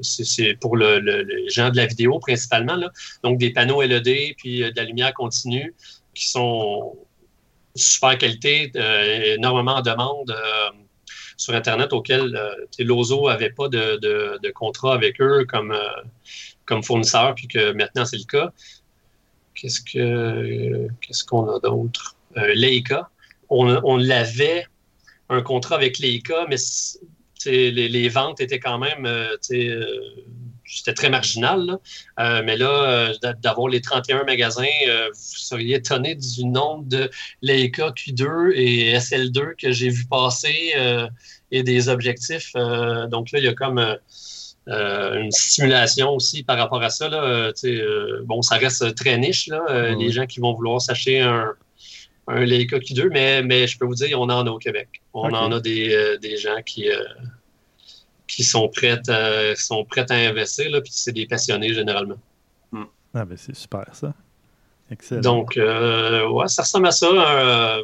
c'est pour le, les gens de la vidéo principalement. Là. Donc, des panneaux LED, puis de la lumière continue qui sont super qualité, euh, énormément de demande euh, sur Internet auquel euh, Lozo n'avait pas de, contrat avec eux comme, comme fournisseur, puis que maintenant c'est le cas. Qu'est-ce que qu'est-ce qu'on a d'autre? Leica. On, on l'avait un contrat avec Leica, mais les, les, ventes étaient quand même c'était très marginal. Euh, mais là, euh, d'avoir les 31 magasins, euh, vous seriez étonné du nombre de Leica Q2 et SL2 que j'ai vu passer et des objectifs. donc là, il y a comme une stimulation aussi par rapport à ça. Là, bon, ça reste très niche, là, les gens qui vont vouloir s'acheter un, un Leica Q2, mais, mais je peux vous dire, on en a au Québec. On en a des, des gens qui qui sont prêtes à, sont prêtes à investir, là, puis c'est des passionnés généralement. Hmm. Ah ben c'est super ça. Excellent. Donc, euh, ouais, ça ressemble à ça euh,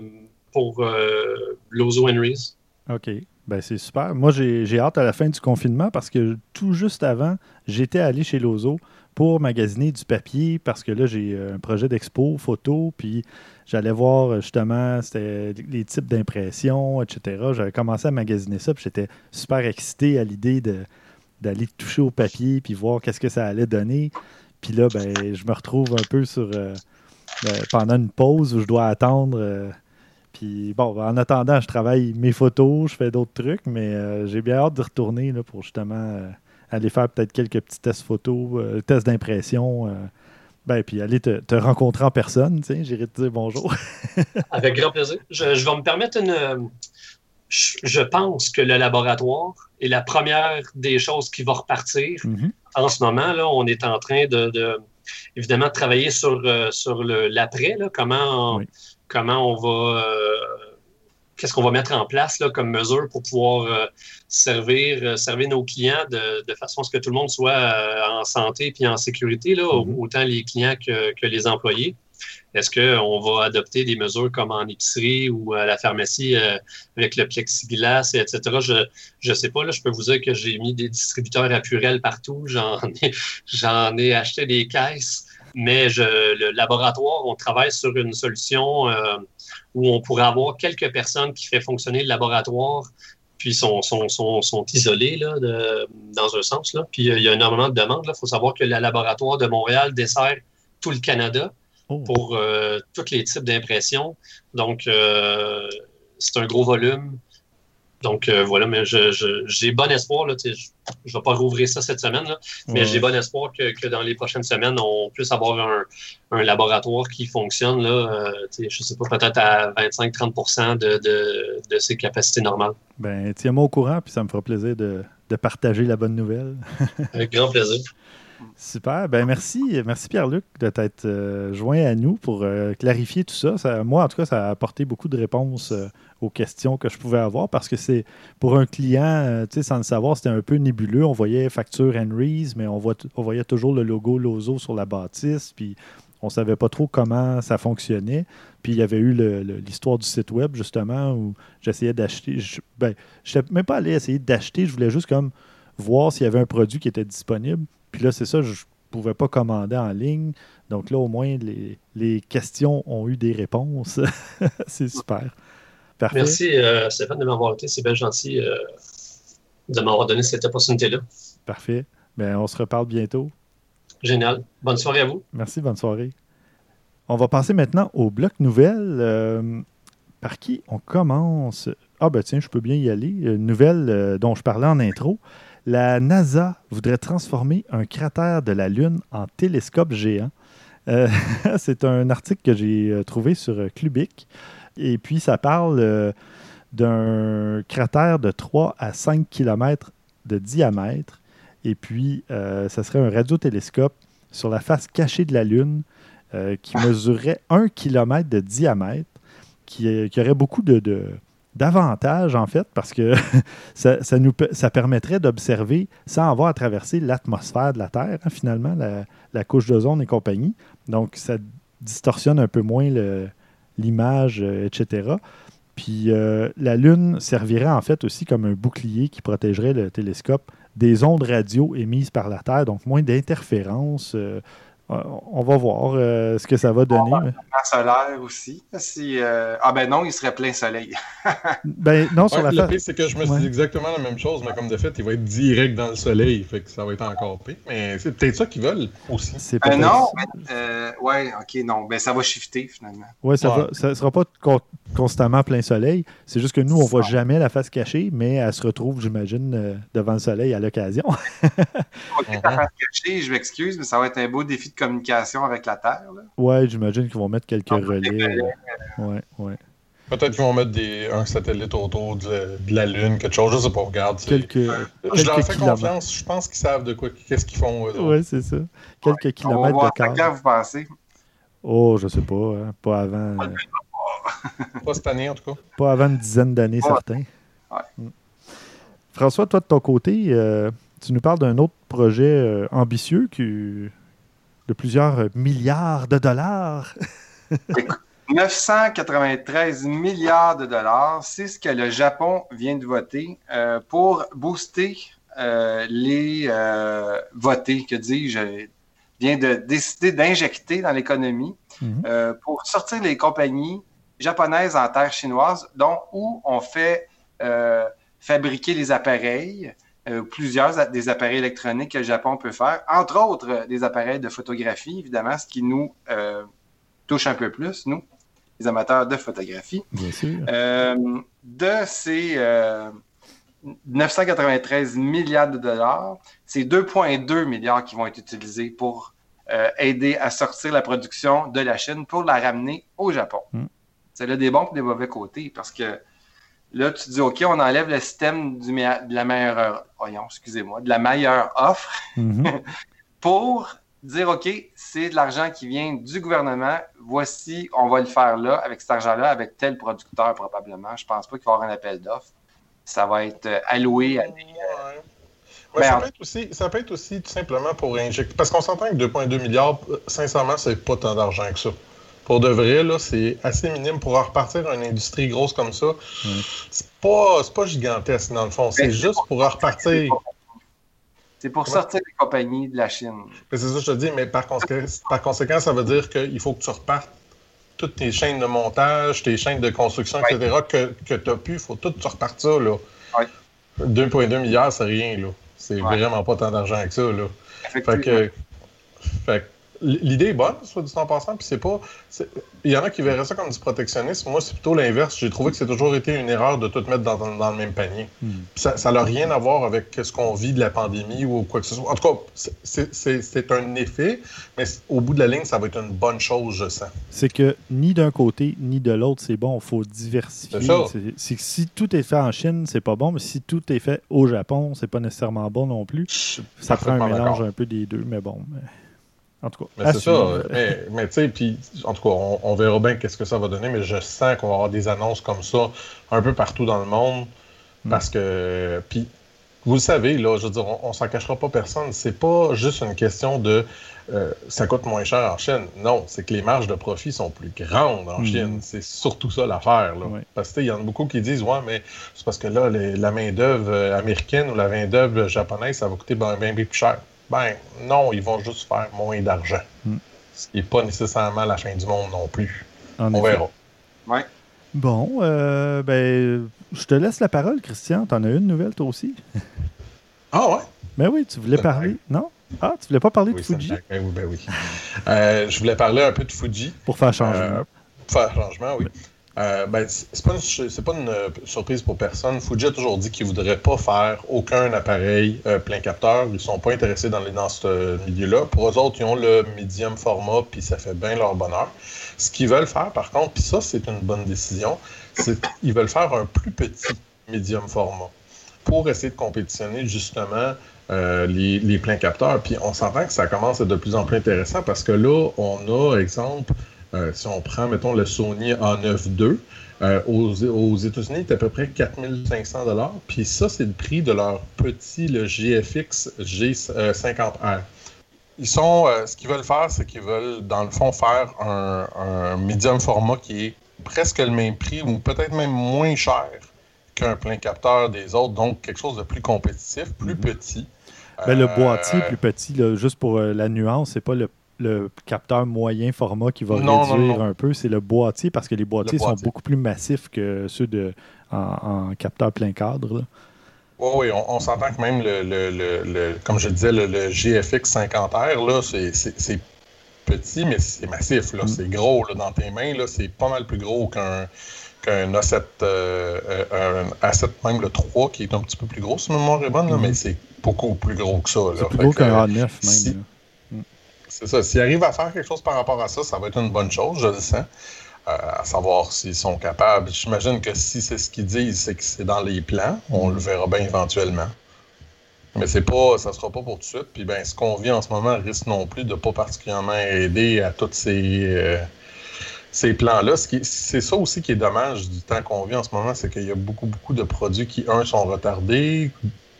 pour euh, Lozo Henrys. OK. Ben c'est super. Moi, j'ai hâte à la fin du confinement parce que tout juste avant, j'étais allé chez Lozo pour magasiner du papier parce que là, j'ai un projet d'expo photo, puis J'allais voir euh, justement les types d'impressions, etc. J'avais commencé à magasiner ça, puis j'étais super excité à l'idée d'aller toucher au papier puis voir qu'est-ce que ça allait donner. Puis là, ben, je me retrouve un peu sur euh, ben, pendant une pause où je dois attendre. Euh, puis bon, en attendant, je travaille mes photos, je fais d'autres trucs, mais j'ai bien hâte de retourner là, pour justement aller faire peut-être quelques petits tests photos, tests d'impression. Ben, puis aller te, rencontrer en personne, tu sais, j'irai te dire bonjour. Avec grand plaisir. Je, vais me permettre une. Je, pense que le laboratoire est la première des choses qui va repartir. Mm-hmm. En ce moment, là, on est en train de, évidemment, travailler sur, euh, sur l'après, comment, comment on va. Euh, qu'est-ce qu'on va mettre en place là, comme mesure pour pouvoir euh, servir, euh, servir nos clients de, façon à ce que tout le monde soit euh, en santé et en sécurité, là, mm-hmm. autant les clients que, les employés. Est-ce qu'on va adopter des mesures comme en épicerie ou à la pharmacie avec le plexiglas, etc.? Je ne sais pas. Là, je peux vous dire que j'ai mis des distributeurs à Purel partout. J'en ai, j'en ai acheté des caisses. Mais je, le laboratoire, on travaille sur une solution où on pourrait avoir quelques personnes qui feraient fonctionner le laboratoire, puis sont, sont, sont, sont isolées là, dans un sens. Là. Puis euh, il y a énormément de demandes. Il faut savoir que le laboratoire de Montréal dessert tout le Canada oh. pour euh, tous les types d'impression. Donc, euh, c'est un gros volume. Donc euh, voilà, mais j'ai bon espoir. Là, je ne vais pas rouvrir ça cette semaine, mais j'ai bon espoir que, dans les prochaines semaines, on puisse avoir un, laboratoire qui fonctionne, là, euh, je ne sais pas, peut-être à 25-30% de, ses capacités normales. Ben, tiens-moi au courant, puis ça me fera plaisir de, de partager la bonne nouvelle. Avec grand plaisir. Super. Ben merci, merci Pierre-Luc de t'être euh, joint à nous pour euh, clarifier tout ça. Moi, en tout cas, ça a apporté beaucoup de réponses euh, questions que je pouvais avoir parce que c'est pour un client, tu sais, sans le savoir, c'était un peu nébuleux. On voyait facture Henry's, mais on, on voyait toujours le logo Lozo sur la bâtisse, puis on ne savait pas trop comment ça fonctionnait. Puis il y avait eu l'histoire du site web, justement, où j'essayais d'acheter. Je, ben, n'étais même pas allé essayer d'acheter, je voulais juste comme voir s'il y avait un produit qui était disponible. Puis là, c'est ça, je pouvais pas commander en ligne. Donc là, au moins, les, questions ont eu des réponses. c'est super. Parfait. Merci, euh, Stéphane, de m'avoir été. C'est bien gentil euh, de m'avoir donné cette opportunité-là. Parfait. Bien, on se reparle bientôt. Génial. Bonne soirée à vous. Merci, bonne soirée. On va passer maintenant au bloc nouvelle. Euh, par qui on commence? Ah ben tiens, je peux bien y aller. Une nouvelle dont je parlais en intro. La NASA voudrait transformer un cratère de la Lune en télescope géant. Euh, c'est un article que j'ai trouvé sur Clubic. Et puis, ça parle d'un cratère de 3 à 5 km de diamètre. Et puis, ça serait un radiotélescope sur la face cachée de la Lune qui mesurerait 1 km de diamètre, qui, aurait beaucoup de, davantage, en fait, parce que ça, nous, ça permettrait d'observer sans avoir à traverser l'atmosphère de la Terre, hein, finalement, la, couche d'ozone et compagnie. Donc, ça distorsionne un peu moins l'image, euh, etc. Puis euh, la Lune servirait en fait aussi comme un bouclier qui protégerait le télescope des ondes radio émises par la Terre, donc moins d'interférences. Euh, on va voir euh, ce que ça va donner. Un solaire aussi. Euh, ah ben non, il serait plein soleil. ben non, sur la Le pire, c'est que je me suis dit exactement la même chose, mais comme de fait, il va être direct dans le soleil, fait que ça va être encore pire. Mais c'est peut-être ça qu'ils veulent aussi. Euh, non, mais, ouais, ok, non. Ben ça va shifter finalement. Ouais, ça ne sera pas constamment plein soleil. C'est juste que nous, on ne voit jamais la face cachée, mais elle se retrouve, j'imagine, devant le soleil à l'occasion. ok, la face cachée, je m'excuse, mais ça va être un beau défi de communication avec la Terre. Oui, j'imagine qu'ils vont mettre quelques relais. Ouais, ouais. Peut-être qu'ils vont mettre des, un satellite autour de, la Lune, quelque chose, je sais pas, regarde. Quelques, je leur fais confiance, je pense qu'ils savent de quoi, qu'est-ce qu'ils font. Oui, c'est ça. Quelques kilomètres de quart. Quand vous pensez? Oh, je sais pas, hein. pas avant. Pas cette année, en tout cas. Pas avant une dizaine d'années, certains. Mm. François, toi, de ton côté, euh, tu nous parles d'un autre projet euh, ambitieux qui de plusieurs milliards de dollars. 993 milliards de dollars, c'est ce que le Japon vient de voter euh, pour booster les votés, que dis-je, vient de décider d'injecter dans l'économie mhm. pour sortir les compagnies japonaises en terre chinoise, dont où on fait fabriquer les appareils euh, plusieurs des appareils électroniques que le Japon peut faire, entre autres euh, des appareils de photographie, évidemment, ce qui nous euh, touche un peu plus, nous, les amateurs de photographie. Bien sûr. de ces 993 milliards de dollars. C'est 2,2 milliards qui vont être utilisés pour euh, aider à sortir la production de la Chine pour la ramener au Japon. Hmm. C'est là des bons et des mauvais côtés parce que là, tu dis, OK, on enlève le système du de la meilleure, excusez-moi, de la meilleure offre mm-hmm. pour dire, OK, c'est de l'argent qui vient du gouvernement. Voici, on va le faire là, avec cet argent-là, avec tel producteur probablement. Je pense pas qu'il va y avoir un appel d'offres. Ça va être euh, alloué à des. Euh, ben, ça, peut être aussi, ça peut être aussi tout simplement pour injecter. Parce qu'on s'entend que 2,2 milliards, sincèrement, c'est pas tant d'argent que ça. Pour de vrai, là, c'est assez minime pour repartir une industrie grosse comme ça. C'est pas, pas gigantesque, dans le fond. C'est juste pour repartir. C'est pour sortir les compagnies de la Chine. C'est ça que je te dis, mais par conséquent, par conséquent ça veut dire qu'il faut que tu repartes toutes tes chaînes de montage, tes chaînes de construction, etc., que, que tu as pu, il faut tout tu repartes ça. Là. 2,2 milliards, c'est rien. là. C'est vraiment pas tant d'argent que ça. Là. Fait que, fait L'idée est bonne, soit du temps passant, puis c'est pas. Il y en a qui verraient ça comme du protectionnisme. Moi, c'est plutôt l'inverse. J'ai trouvé que c'est toujours été une erreur de tout mettre dans, le même panier. Hmm. Ça n'a rien à voir avec ce qu'on vit de la pandémie ou quoi que ce soit. En tout cas, c'est un effet, mais au bout de la ligne, ça va être une bonne chose, je sens. C'est que ni d'un côté ni de l'autre, c'est bon. Il faut diversifier. C'est que si tout est fait en Chine, c'est pas bon, mais si tout est fait au Japon, c'est pas nécessairement bon non plus. Ça prend un mélange un peu des deux, mais bon. En tout cas, mais c'est ça. Mais, tu sais, puis en tout cas, on, verra bien qu'est-ce que ça va donner, mais je sens qu'on va avoir des annonces comme ça un peu partout dans le monde. Hmm. Parce que, puis, vous le savez, là, je veux dire, on, s'en cachera pas personne. C'est pas juste une question de euh, ça coûte moins cher en Chine. Non, c'est que les marges de profit sont plus grandes en hmm. Chine. C'est surtout ça l'affaire. Parce que il y en a beaucoup qui disent Ouais, mais c'est parce que là, la main-d'œuvre euh, américaine ou la main-d'œuvre japonaise, ça va coûter bien, bien plus cher. Ben non, ils vont juste faire moins d'argent. Hmm. Ce qui n'est pas nécessairement la fin du monde non plus. On verra. Ouais. Bon, euh, ben, je te laisse la parole, Christian. T'en as une nouvelle, toi aussi? ah ouais? Ben oui, tu voulais parler, non? Ah, tu voulais pas parler de Fuji? Ben oui, ben oui. Euh, je voulais parler un peu de Fuji. Pour faire changement. Euh, pour faire changement, oui. Euh, ben, c'est pas, une, euh, surprise pour personne. Fuji a toujours dit qu'ils voudraient pas faire aucun appareil euh, plein capteur. Ils sont pas intéressés dans, dans ce milieu-là. Pour eux autres, ils ont le medium format, puis ça fait bien leur bonheur. Ce qu'ils veulent faire, par contre, puis ça, c'est une bonne décision, c'est qu'ils veulent faire un plus petit medium format pour essayer de compétitionner justement les, les pleins capteurs. Puis on s'entend que ça commence à être de plus en plus intéressant parce que là, on a, exemple, euh, si on prend, mettons, le Sony A9 II, euh, aux, États-Unis, c'est à peu près 4500 Puis ça, c'est le prix de leur petit, le GFX G50R. Ils sont, euh, ce qu'ils veulent faire, c'est qu'ils veulent, dans le fond, faire un, un médium format qui est presque le même prix ou peut-être même moins cher qu'un plein capteur des autres, donc quelque chose de plus compétitif, plus mm-hmm. petit. Ben, le boîtier plus petit, juste pour la nuance, c'est pas le le capteur moyen format qui va réduire un peu, c'est le boîtier parce que les boîtiers, sont beaucoup plus massifs que ceux de, en, capteur plein cadre. Oui, oui, on, s'entend que même le, comme je disais, le, GFX 50R, c'est petit, mais c'est massif. Mm. C'est gros dans tes mains. C'est pas mal plus gros qu'un qu'un A7, euh, euh, un A7, même le 3, qui est un petit peu plus gros, si ma mémoire est bonne, mm. mais c'est beaucoup plus gros que ça. C'est plus gros qu'un A9 même. C'est ça. S'ils arrivent à faire quelque chose par rapport à ça, ça va être une bonne chose, je le sens. Euh, à savoir s'ils sont capables. J'imagine que si c'est ce qu'ils disent, c'est que c'est dans les plans. On le verra bien éventuellement. Mais c'est pas, ça sera pas pour tout de suite. Puis ben, ce qu'on vit en ce moment risque non plus de pas particulièrement aider à tous ces, euh, ces plans-là. C'est ça aussi qui est dommage du temps qu'on vit en ce moment, c'est qu'il y a beaucoup, beaucoup de produits qui, un, sont retardés,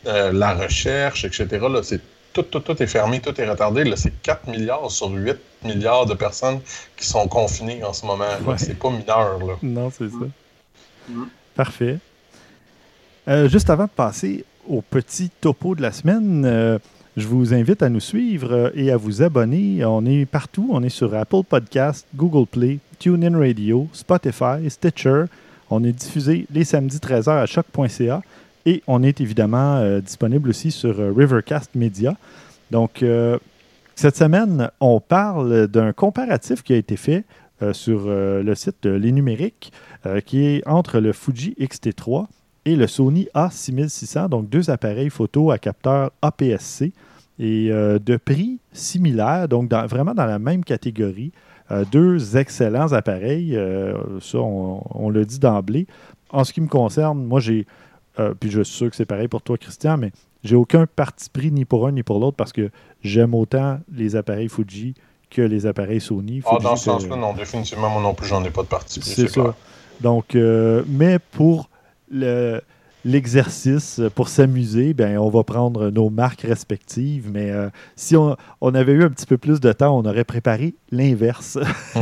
euh, la recherche, etc. C'est tout, est fermé, tout est retardé. C'est 4 milliards sur 8 milliards de personnes qui sont confinées en ce moment. C'est pas mineur. Là. Non, c'est ça. Mm. Parfait. Euh, juste avant de passer au petit topo de la semaine, euh, je vous invite à nous suivre euh, et à vous abonner. On est partout. On est sur Apple Podcast, Google Play, TuneIn Radio, Spotify, Stitcher. On est diffusé les samedis 13h à choc.ca. Et on est évidemment euh, disponible aussi sur euh, Rivercast Media. Donc, euh, cette semaine, on parle d'un comparatif qui a été fait sur le site Les Numériques, qui est entre le Fuji X-T3 et le Sony A6600, donc deux appareils photo à capteur APS-C et de prix similaire, donc vraiment dans la même catégorie. Deux excellents appareils, ça on, le dit d'emblée. En ce qui me concerne, moi j'ai, puis je suis sûr que c'est pareil pour toi Christian, mais j'ai aucun parti pris ni pour un ni pour l'autre parce que j'aime autant les appareils Fuji que les appareils Sony. ah, dans ce sens-là, non, définitivement, moi non plus, j'en ai pas de parti pris. C'est ça. Donc, mais pour le, l'exercice pour s'amuser, ben, on va prendre nos marques respectives. Mais euh, si on, avait eu un petit peu plus de temps, on aurait préparé l'inverse.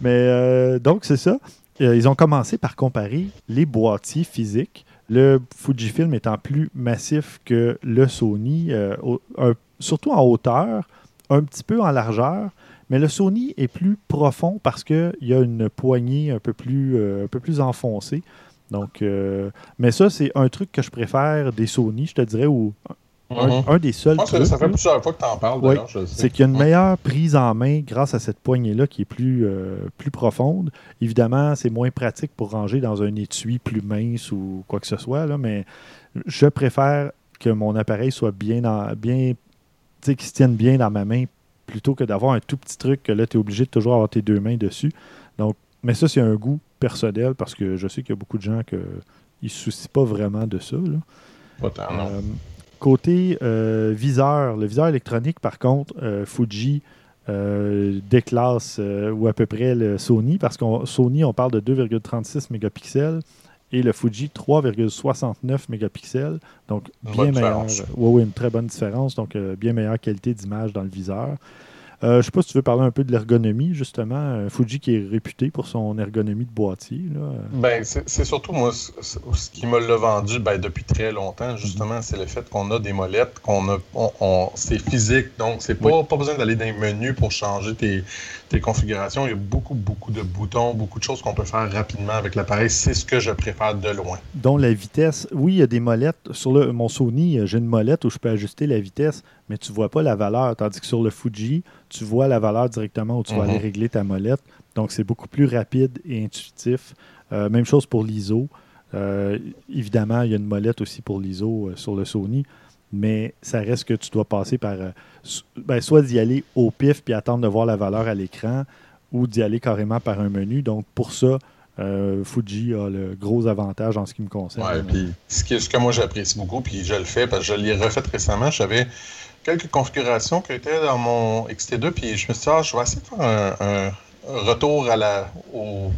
mais euh, donc, c'est ça. Euh, ils ont commencé par comparer les boîtiers physiques. Le Fujifilm étant plus massif que le Sony, surtout en hauteur, un petit peu en largeur. Mais le Sony est plus profond parce qu'il y a une poignée un peu plus, un peu plus enfoncée. Donc, euh, mais ça, c'est un truc que je préfère des Sony, je te dirais, ou un, mhm. des seuls. trucs, ça fait plusieurs fois que tu en parles. c'est qu'il y a une meilleure prise en main grâce à cette poignée-là qui est plus, euh, plus profonde. Évidemment, c'est moins pratique pour ranger dans un étui plus mince ou quoi que ce soit, là, mais je préfère que mon appareil soit bien, dans, bien qu'il se tienne bien dans ma main plutôt que d'avoir un tout petit truc que là, tu es obligé de toujours avoir tes deux mains dessus. Donc, mais ça, c'est un goût personnel parce que je sais qu'il y a beaucoup de gens qui ne se soucient pas vraiment de ça. Euh, côté euh, viseur, le viseur électronique, par contre, euh, Fuji déclasse ou à peu près le Sony parce qu'en Sony, on parle de 2,36 mégapixels et le Fuji 3,69 mégapixels. Donc, bien meilleur. Oui, une très bonne différence. Donc, bien meilleure qualité d'image dans le viseur. Euh, je ne sais pas si tu veux parler un peu de l'ergonomie, justement. Euh, Fuji qui est réputé pour son ergonomie de boîtier. Ben, c'est surtout, moi, ce qui me l'a vendu ben, depuis très longtemps, justement, c'est le fait qu'on a des molettes, qu'on a, on, c'est physique. Donc, c'est pas, pas besoin d'aller dans les menus pour changer tes, tes configurations. Il y a beaucoup, beaucoup de boutons, beaucoup de choses qu'on peut faire rapidement avec l'appareil. C'est ce que je préfère de loin. Donc, la vitesse, oui, il y a des molettes. Sur le, mon Sony, j'ai une molette où je peux ajuster la vitesse, mais tu ne vois pas la valeur. Tandis que sur le Fuji, tu vois la valeur directement où tu vas aller mhm. régler ta molette. Donc, c'est beaucoup plus rapide et intuitif. Euh, même chose pour l'ISO. Euh, évidemment, il y a une molette aussi pour l'ISO euh, sur le Sony, mais ça reste que tu dois passer par ben, soit d'y aller au pif puis attendre de voir la valeur à l'écran, ou d'y aller carrément par un menu. Donc, pour ça, Fuji a le gros avantage en ce qui me concerne. Oui, puis ce que, ce que moi j'apprécie beaucoup, puis je le fais parce que je l'ai refait récemment, j'avais quelques configurations qui étaient dans mon XT2, puis je me suis dit, ah, je vais essayer de faire un, retour à la, aux,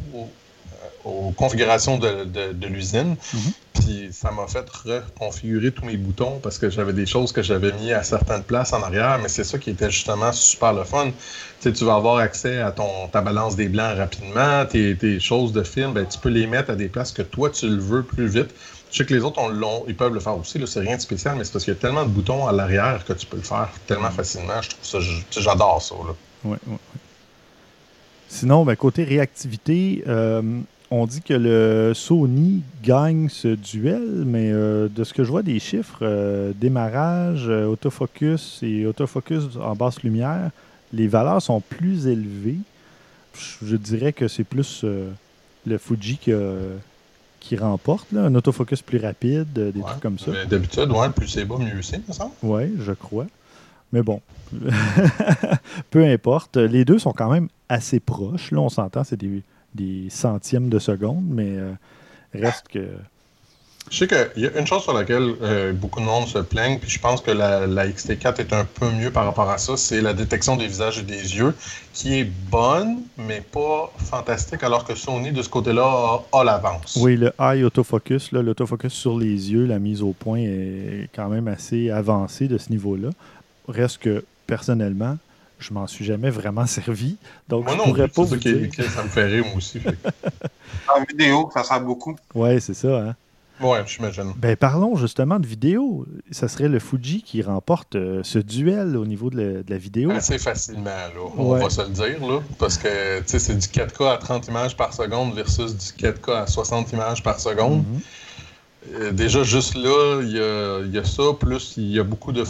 configurations de, l'usine. Mm-hmm. Puis ça m'a fait reconfigurer tous mes boutons parce que j'avais des choses que j'avais mis à certaines places en arrière, mais c'est ça qui était justement super le fun. Tu, tu vas avoir accès à ton, ta balance des blancs rapidement, tes, tes choses de film, ben, tu peux les mettre à des places que toi tu le veux plus vite. Je sais que les autres, on ils peuvent le faire aussi. C'est rien de spécial, mais c'est parce qu'il y a tellement de boutons à l'arrière que tu peux le faire tellement facilement. Je trouve ça, j'adore ça. Oui, oui, Sinon, ben, côté réactivité, euh, on dit que le Sony gagne ce duel, mais euh, de ce que je vois des chiffres, euh, démarrage, autofocus et autofocus en basse lumière, les valeurs sont plus élevées. Je dirais que c'est plus le Fuji qui a qui remporte, un autofocus plus rapide, euh, des trucs comme ça. D'habitude, ouais, plus c'est bas, mieux c'est, ça? Oui, je crois. Mais bon, peu importe. Les deux sont quand même assez proches. Là, on s'entend, c'est des, centièmes de seconde, mais euh, reste que je sais qu'il y a une chose sur laquelle euh, beaucoup de monde se plaignent, puis je pense que la, XT4 est un peu mieux par rapport à ça, c'est la détection des visages et des yeux, qui est bonne, mais pas fantastique, alors que Sony, de ce côté-là, a, l'avance. Oui, le Eye Autofocus, l'autofocus sur les yeux, la mise au point est quand même assez avancée de ce niveau-là. Reste que, personnellement, je m'en suis jamais vraiment servi. Donc, moi je pourrais pas vous dire. ça me fait rire, moi aussi. en vidéo, ça sert beaucoup. Oui, c'est ça. Hein? Oui, j'imagine. Ben, parlons justement de vidéo. Ça serait le Fuji qui remporte euh, ce duel au niveau de la, vidéo. Assez facilement, là. On va se le dire, là. Parce que, c'est du 4K à 30 images par seconde versus du 4K à 60 images par seconde. Mhm. Euh, déjà, juste là, il y a, ça, plus il y a beaucoup de,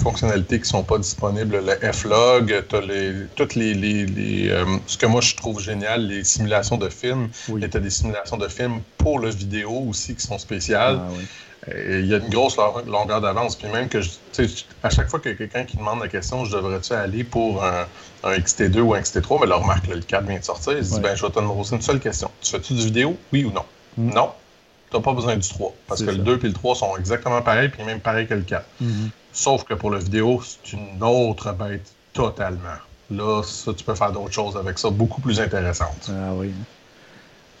fonctionnalités qui ne sont pas disponibles. Le F-Log, tu as les, toutes les. les, euh, ce que moi je trouve génial, les simulations de films. Et tu as des simulations de films pour le vidéo aussi qui sont spéciales. Ah, il y a une grosse longueur d'avance. Puis même que, à chaque fois qu'il y a quelqu'un qui demande la question, je devrais-tu aller pour un, XT2 ou un XT3, mais là, remarque, le 4 vient de sortir. Il se dit, ben, je vais te poser une seule question. Tu fais-tu du vidéo, oui ou non? Mm. Non. Tu n'as pas besoin du 3. Parce que le 2 et le 3 sont exactement pareils, puis même pareils que le 4. Mm-hmm. Sauf que pour le vidéo, c'est une autre bête totalement. Là, ça, tu peux faire d'autres choses avec ça, beaucoup plus intéressantes. Ah oui.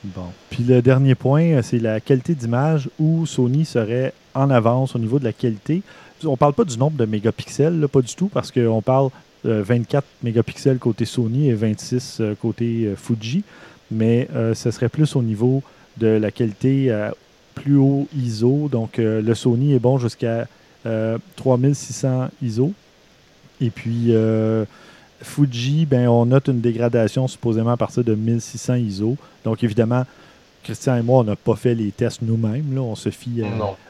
Bon. Puis le dernier point, euh, c'est la qualité d'image où Sony serait en avance au niveau de la qualité. On parle pas du nombre de mégapixels, pas du tout, parce qu'on parle euh, 24 mégapixels côté Sony et 26 euh, côté Fuji, mais ce serait plus au niveau de la qualité plus haut ISO. Donc le Sony est bon jusqu'à 3600 ISO. Et puis Fuji, ben, on note une dégradation supposément à partir de 1600 ISO. Donc, évidemment, Christian et moi, on n'a pas fait les tests nous-mêmes. On se fie euh,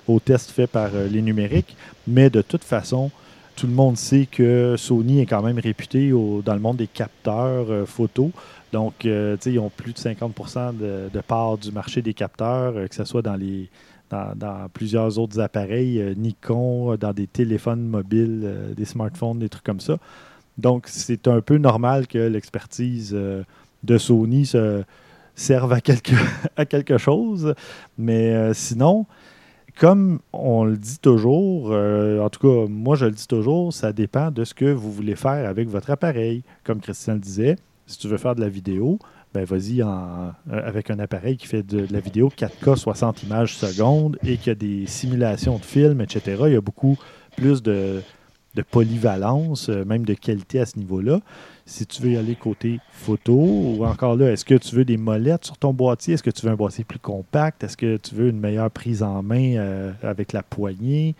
aux tests faits par euh, les numériques. Mais de toute façon, tout le monde sait que Sony est quand même réputé dans le monde des capteurs euh, photo. Donc, ils ont plus de 50 de, de, part du marché des capteurs, que ce soit dans les, dans, plusieurs autres appareils, Nikon, dans des téléphones mobiles, des smartphones, des trucs comme ça. Donc, c'est un peu normal que l'expertise euh, de Sony se serve à quelque, à quelque chose. Mais euh, sinon, comme on le dit toujours, euh, en tout cas, moi je le dis toujours, ça dépend de ce que vous voulez faire avec votre appareil. Comme Christian le disait, si tu veux faire de la vidéo, ben vas-y avec un appareil qui fait de, la vidéo 4K 60 images secondes et qui a des simulations de films, etc. Il y a beaucoup plus de, de polyvalence, euh, même de qualité à ce niveau-là. Si tu veux y aller côté photo, ou encore là, est-ce que tu veux des molettes sur ton boîtier? Est-ce que tu veux un boîtier plus compact? Est-ce que tu veux une meilleure prise en main euh, avec la poignée?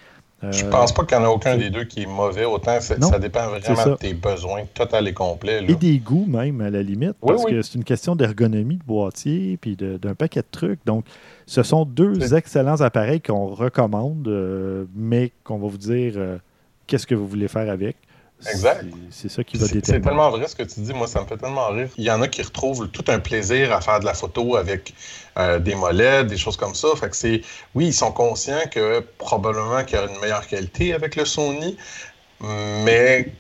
Euh, je pense pas qu'il n'y en a aucun des deux qui est mauvais. Autant ça dépend vraiment de tes besoins total et complets. Et des goûts même, à la limite. parce que c'est une question d'ergonomie de boîtier puis d'un paquet de trucs. Donc, ce sont deux excellents appareils qu'on recommande, mais qu'on va vous dire qu'est-ce que vous voulez faire avec. Exact. C'est ça qui va déterminer. C'est tellement vrai ce que tu dis. Moi, ça me fait tellement rire. Il y en a qui retrouvent tout un plaisir à faire de la photo avec euh, des molettes, des choses comme ça. Fait que c'est, oui, ils sont conscients que probablement qu'il y a une meilleure qualité avec le Sony, mais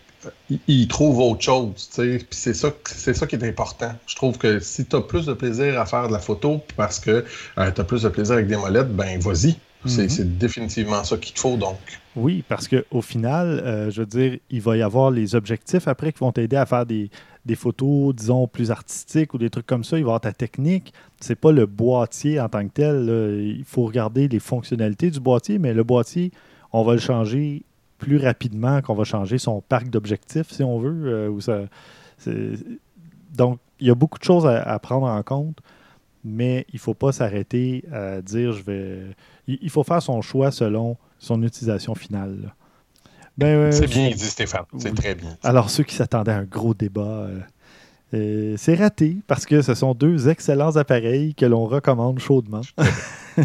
ils trouvent autre chose. Puis c'est ça, c'est ça qui est important. Je trouve que si tu as plus de plaisir à faire de la photo parce que euh, tu as plus de plaisir avec des molettes, ben vas-y. Mhm. C'est définitivement ça qu'il te faut, donc. Oui, parce qu'au final, euh, je veux dire, il va y avoir les objectifs après qui vont t'aider à faire des, photos, disons, plus artistiques ou des trucs comme ça. Il va y avoir ta technique. C'est pas le boîtier en tant que tel. Il faut regarder les fonctionnalités du boîtier, mais le boîtier, on va le changer plus rapidement qu'on va changer son parc d'objectifs, si on veut. Euh, donc, il y a beaucoup de choses à prendre en compte mais il ne faut pas s'arrêter à dire je vais. Il faut faire son choix selon son utilisation finale. Ben, c'est bien dit, Stéphane. C'est très bien. Alors, ceux qui s'attendaient à un gros débat, euh, euh, c'est raté parce que ce sont deux excellents appareils que l'on recommande chaudement.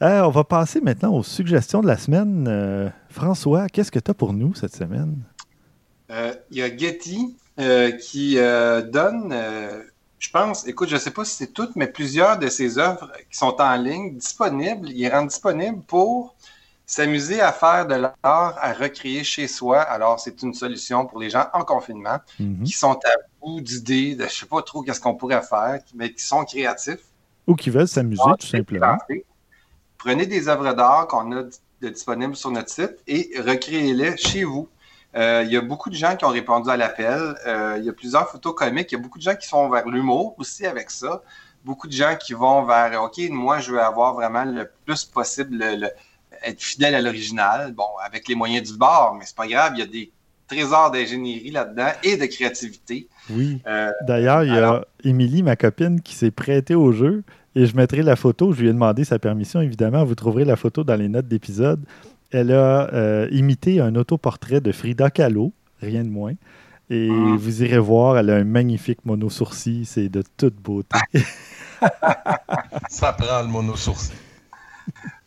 Euh, on va passer maintenant aux suggestions de la semaine. François, qu'est-ce que tu as pour nous cette semaine? Il y a Getty qui donne je pense, écoute, je ne sais pas si c'est toutes, mais plusieurs de ces œuvres qui sont en ligne, disponibles, ils rendent disponibles pour s'amuser à faire de l'art, à recréer chez soi. Alors, c'est une solution pour les gens en confinement mhm. qui sont à bout d'idées, de je ne sais pas trop qu'est-ce qu'on pourrait faire, mais qui sont créatifs. Ou qui veulent s'amuser, tout simplement. Prenez des œuvres d'art qu'on a disponibles sur notre site et recréez-les chez vous. Euh, il y a beaucoup de gens qui ont répondu à l'appel. Euh, il y a plusieurs photos comiques. Il y a beaucoup de gens qui sont vers l'humour aussi avec ça. Beaucoup de gens qui vont vers OK, moi, je veux avoir vraiment le plus possible, être fidèle à l'original. Bon, avec les moyens du bord, mais c'est pas grave. Il y a des trésors d'ingénierie là-dedans et de créativité. Oui. Euh, D'ailleurs, il y a Émilie, ma copine, qui s'est prêtée au jeu. Et je mettrai la photo. Je lui ai demandé sa permission, évidemment. Vous trouverez la photo dans les notes d'épisode elle a euh, imité un autoportrait de Frida Kahlo, rien de moins. Et ah. vous irez voir, elle a un magnifique mono-sourcil, c'est de toute beauté. Ça prend le mono-sourcil.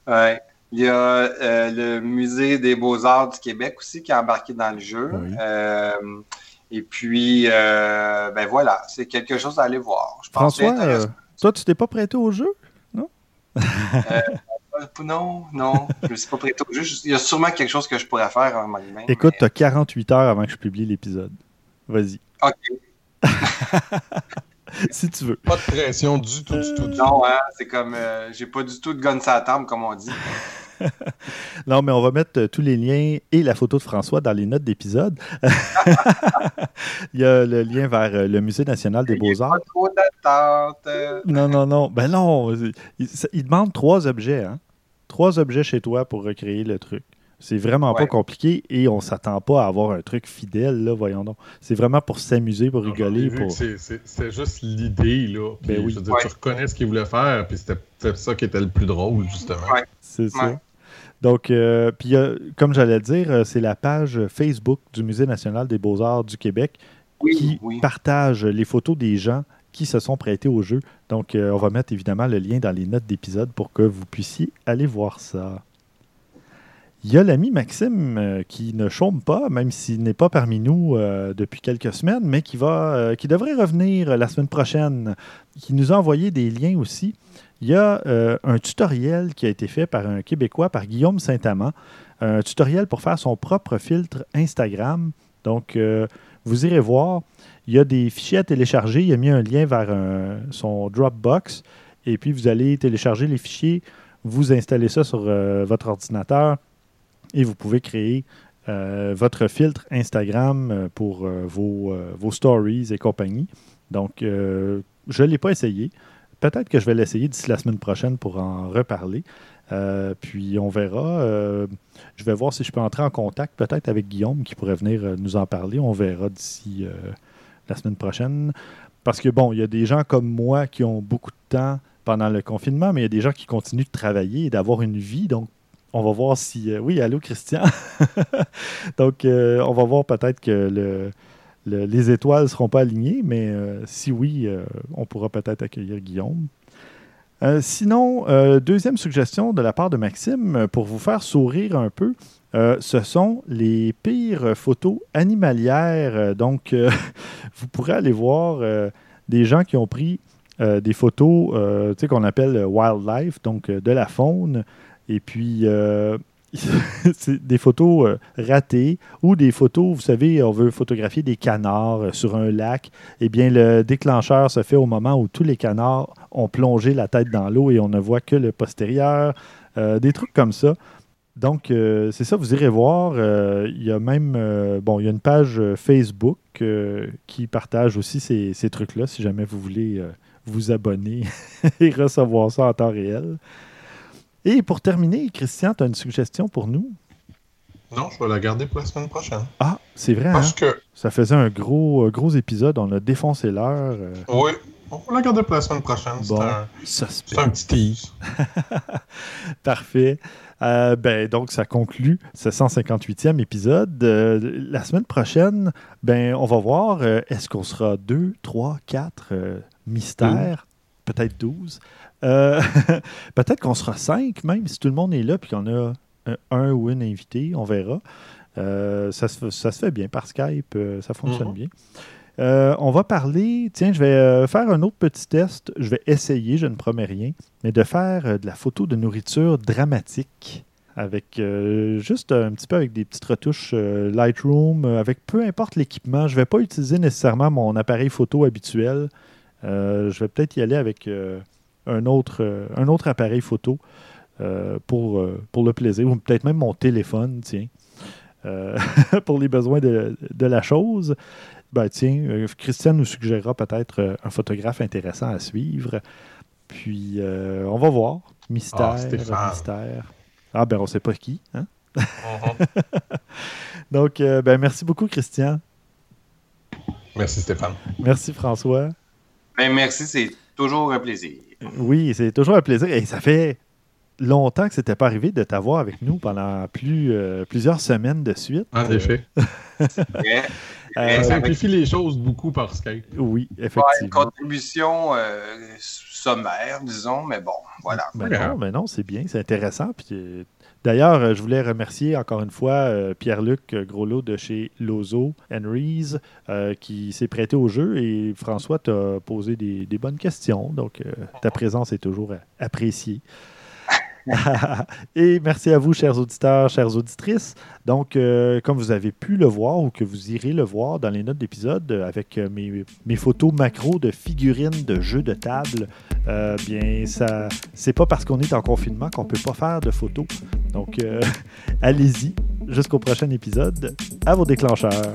Ouais. Il y a le Musée des Beaux-Arts du Québec aussi qui est embarqué dans le jeu. et puis, ben voilà, c'est quelque chose à aller voir. François, toi, tu t'es pas prêté au jeu, non? Non, non, je ne suis pas prêté au jeu. Il y a sûrement quelque chose que je pourrais faire à un moment donné. Écoute, tu as 48 heures avant que je publie l'épisode. Vas-y. OK. si tu veux. Pas de pression du tout, du tout. non, hein, c'est comme. Euh, j'ai pas du tout de gun à table, comme on dit. non, mais on va mettre euh, tous les liens et la photo de François dans les notes d'épisode. Il y a le lien vers euh, le Musée national des Beaux-Arts. Non, non, non. Ben non, il, demande trois objets. Hein? Trois objets chez toi pour recréer le truc. C'est vraiment pas compliqué et on s'attend pas à avoir un truc fidèle, là, voyons donc. C'est vraiment pour s'amuser, pour rigoler. Pour... C'est juste l'idée, là. Ben oui. Tu reconnais ce qu'il voulait faire, puis c'était ça qui était le plus drôle, justement. C'est ça. Donc, euh, puis comme j'allais dire, euh, c'est la page Facebook du Musée national des beaux-arts du Québec qui partage les photos des gens qui se sont prêtés au jeu. Donc, euh, on va mettre évidemment le lien dans les notes d'épisode pour que vous puissiez aller voir ça. Il y a l'ami Maxime qui ne chôme pas, même s'il n'est pas parmi nous depuis quelques semaines, mais qui, va, qui devrait revenir la semaine prochaine, qui nous a envoyé des liens aussi il y a euh, un tutoriel qui a été fait par un Québécois, par Guillaume Saint-Amand, un tutoriel pour faire son propre filtre Instagram. Donc, euh, vous irez voir. Il y a des fichiers à télécharger. Il a mis un lien vers son Dropbox. Et puis, vous allez télécharger les fichiers, vous installez ça sur euh, votre ordinateur et vous pouvez créer votre filtre Instagram pour vos, vos, stories et compagnie. Donc, je ne l'ai pas essayé peut-être que je vais l'essayer d'ici la semaine prochaine pour en reparler. Euh, puis on verra. Euh, je vais voir si je peux entrer en contact peut-être avec Guillaume qui pourrait venir euh, nous en parler. On verra d'ici la semaine prochaine. Parce que bon, il y a des gens comme moi qui ont beaucoup de temps pendant le confinement, mais il y a des gens qui continuent de travailler et d'avoir une vie. Donc, on va voir si. oui, allô, Christian? donc, on va voir peut-être que le, les étoiles ne seront pas alignées, mais euh, si oui, euh, on pourra peut-être accueillir Guillaume. Euh, sinon, deuxième suggestion de la part de Maxime, pour vous faire sourire un peu, ce sont les pires photos animalières. donc, vous pourrez aller voir des gens qui ont pris des photos qu'on appelle wildlife, donc de la faune, et puis c'est des photos euh, ratées ou des photos, vous savez, on veut photographier des canards euh, sur un lac. Eh bien, le déclencheur se fait au moment où tous les canards ont plongé la tête dans l'eau et on ne voit que le postérieur. Euh, des trucs comme ça. Donc, c'est ça, vous irez voir. il y a même, bon, il y a une page Facebook qui partage aussi ces, ces trucs-là, si jamais vous voulez vous abonner et recevoir ça en temps réel. Et pour terminer, Christian, tu as une suggestion pour nous? Non, je vais la garder pour la semaine prochaine. Ah, c'est vrai. Parce hein? que. Ça faisait un gros, gros épisode, on a défoncé l'heure. Euh. Oui, on va la garder pour la semaine prochaine. c'est un, petit tease. Parfait. Euh, ben, donc, ça conclut ce 158e épisode. Euh, la semaine prochaine, ben, on va voir, est-ce qu'on sera deux, trois, quatre mystères, peut-être 12. Euh, peut-être qu'on sera cinq, même si tout le monde est là, puis qu'on a un, ou une invité, on verra. Euh, ça, se, fait bien par Skype, euh, ça fonctionne mhm. bien. On va parler, tiens, je vais faire un autre petit test. Je vais essayer, je ne promets rien, mais de faire de la photo de nourriture dramatique avec juste un petit peu avec des petites retouches Lightroom, avec peu importe l'équipement. Je ne vais pas utiliser nécessairement mon appareil photo habituel. je vais peut-être y aller avec un autre, euh, appareil photo euh, pour, euh, pour le plaisir, ou peut-être même mon téléphone, tiens, pour les besoins de, la chose. Ben, tiens, Christian nous suggérera peut-être un photographe intéressant à suivre. Puis, on va voir. Mystère, ah, mystère. Ah, ben, on ne sait pas qui. Hein? Uh-huh. Donc, ben, merci beaucoup, Christian. Merci, Stéphane. Merci, François. Ben, merci, c'est toujours un plaisir. Oui, c'est toujours un plaisir. Et ça fait longtemps que ce n'était pas arrivé de t'avoir avec nous pendant plus, euh, plusieurs semaines de suite. En effet. Euh, ça simplifie les choses beaucoup par Skype. Oui, effectivement. une contribution euh, sommaire, disons, mais bon, voilà. Mais non, mais non c'est bien, c'est intéressant. Puis D'ailleurs, je voulais remercier encore une fois Pierre-Luc Groslot de chez Lozo Henry's qui s'est prêté au jeu et François t'a posé des, des, bonnes questions. Donc, ta présence est toujours appréciée. et merci à vous, chers auditeurs, chères auditrices. Donc, euh, comme vous avez pu le voir ou que vous irez le voir dans les notes d'épisode euh, avec euh, mes, photos macro de figurines de jeux de table, bien, ça, c'est pas parce qu'on est en confinement qu'on peut pas faire de photos. Donc, allez-y jusqu'au prochain épisode. À vos déclencheurs.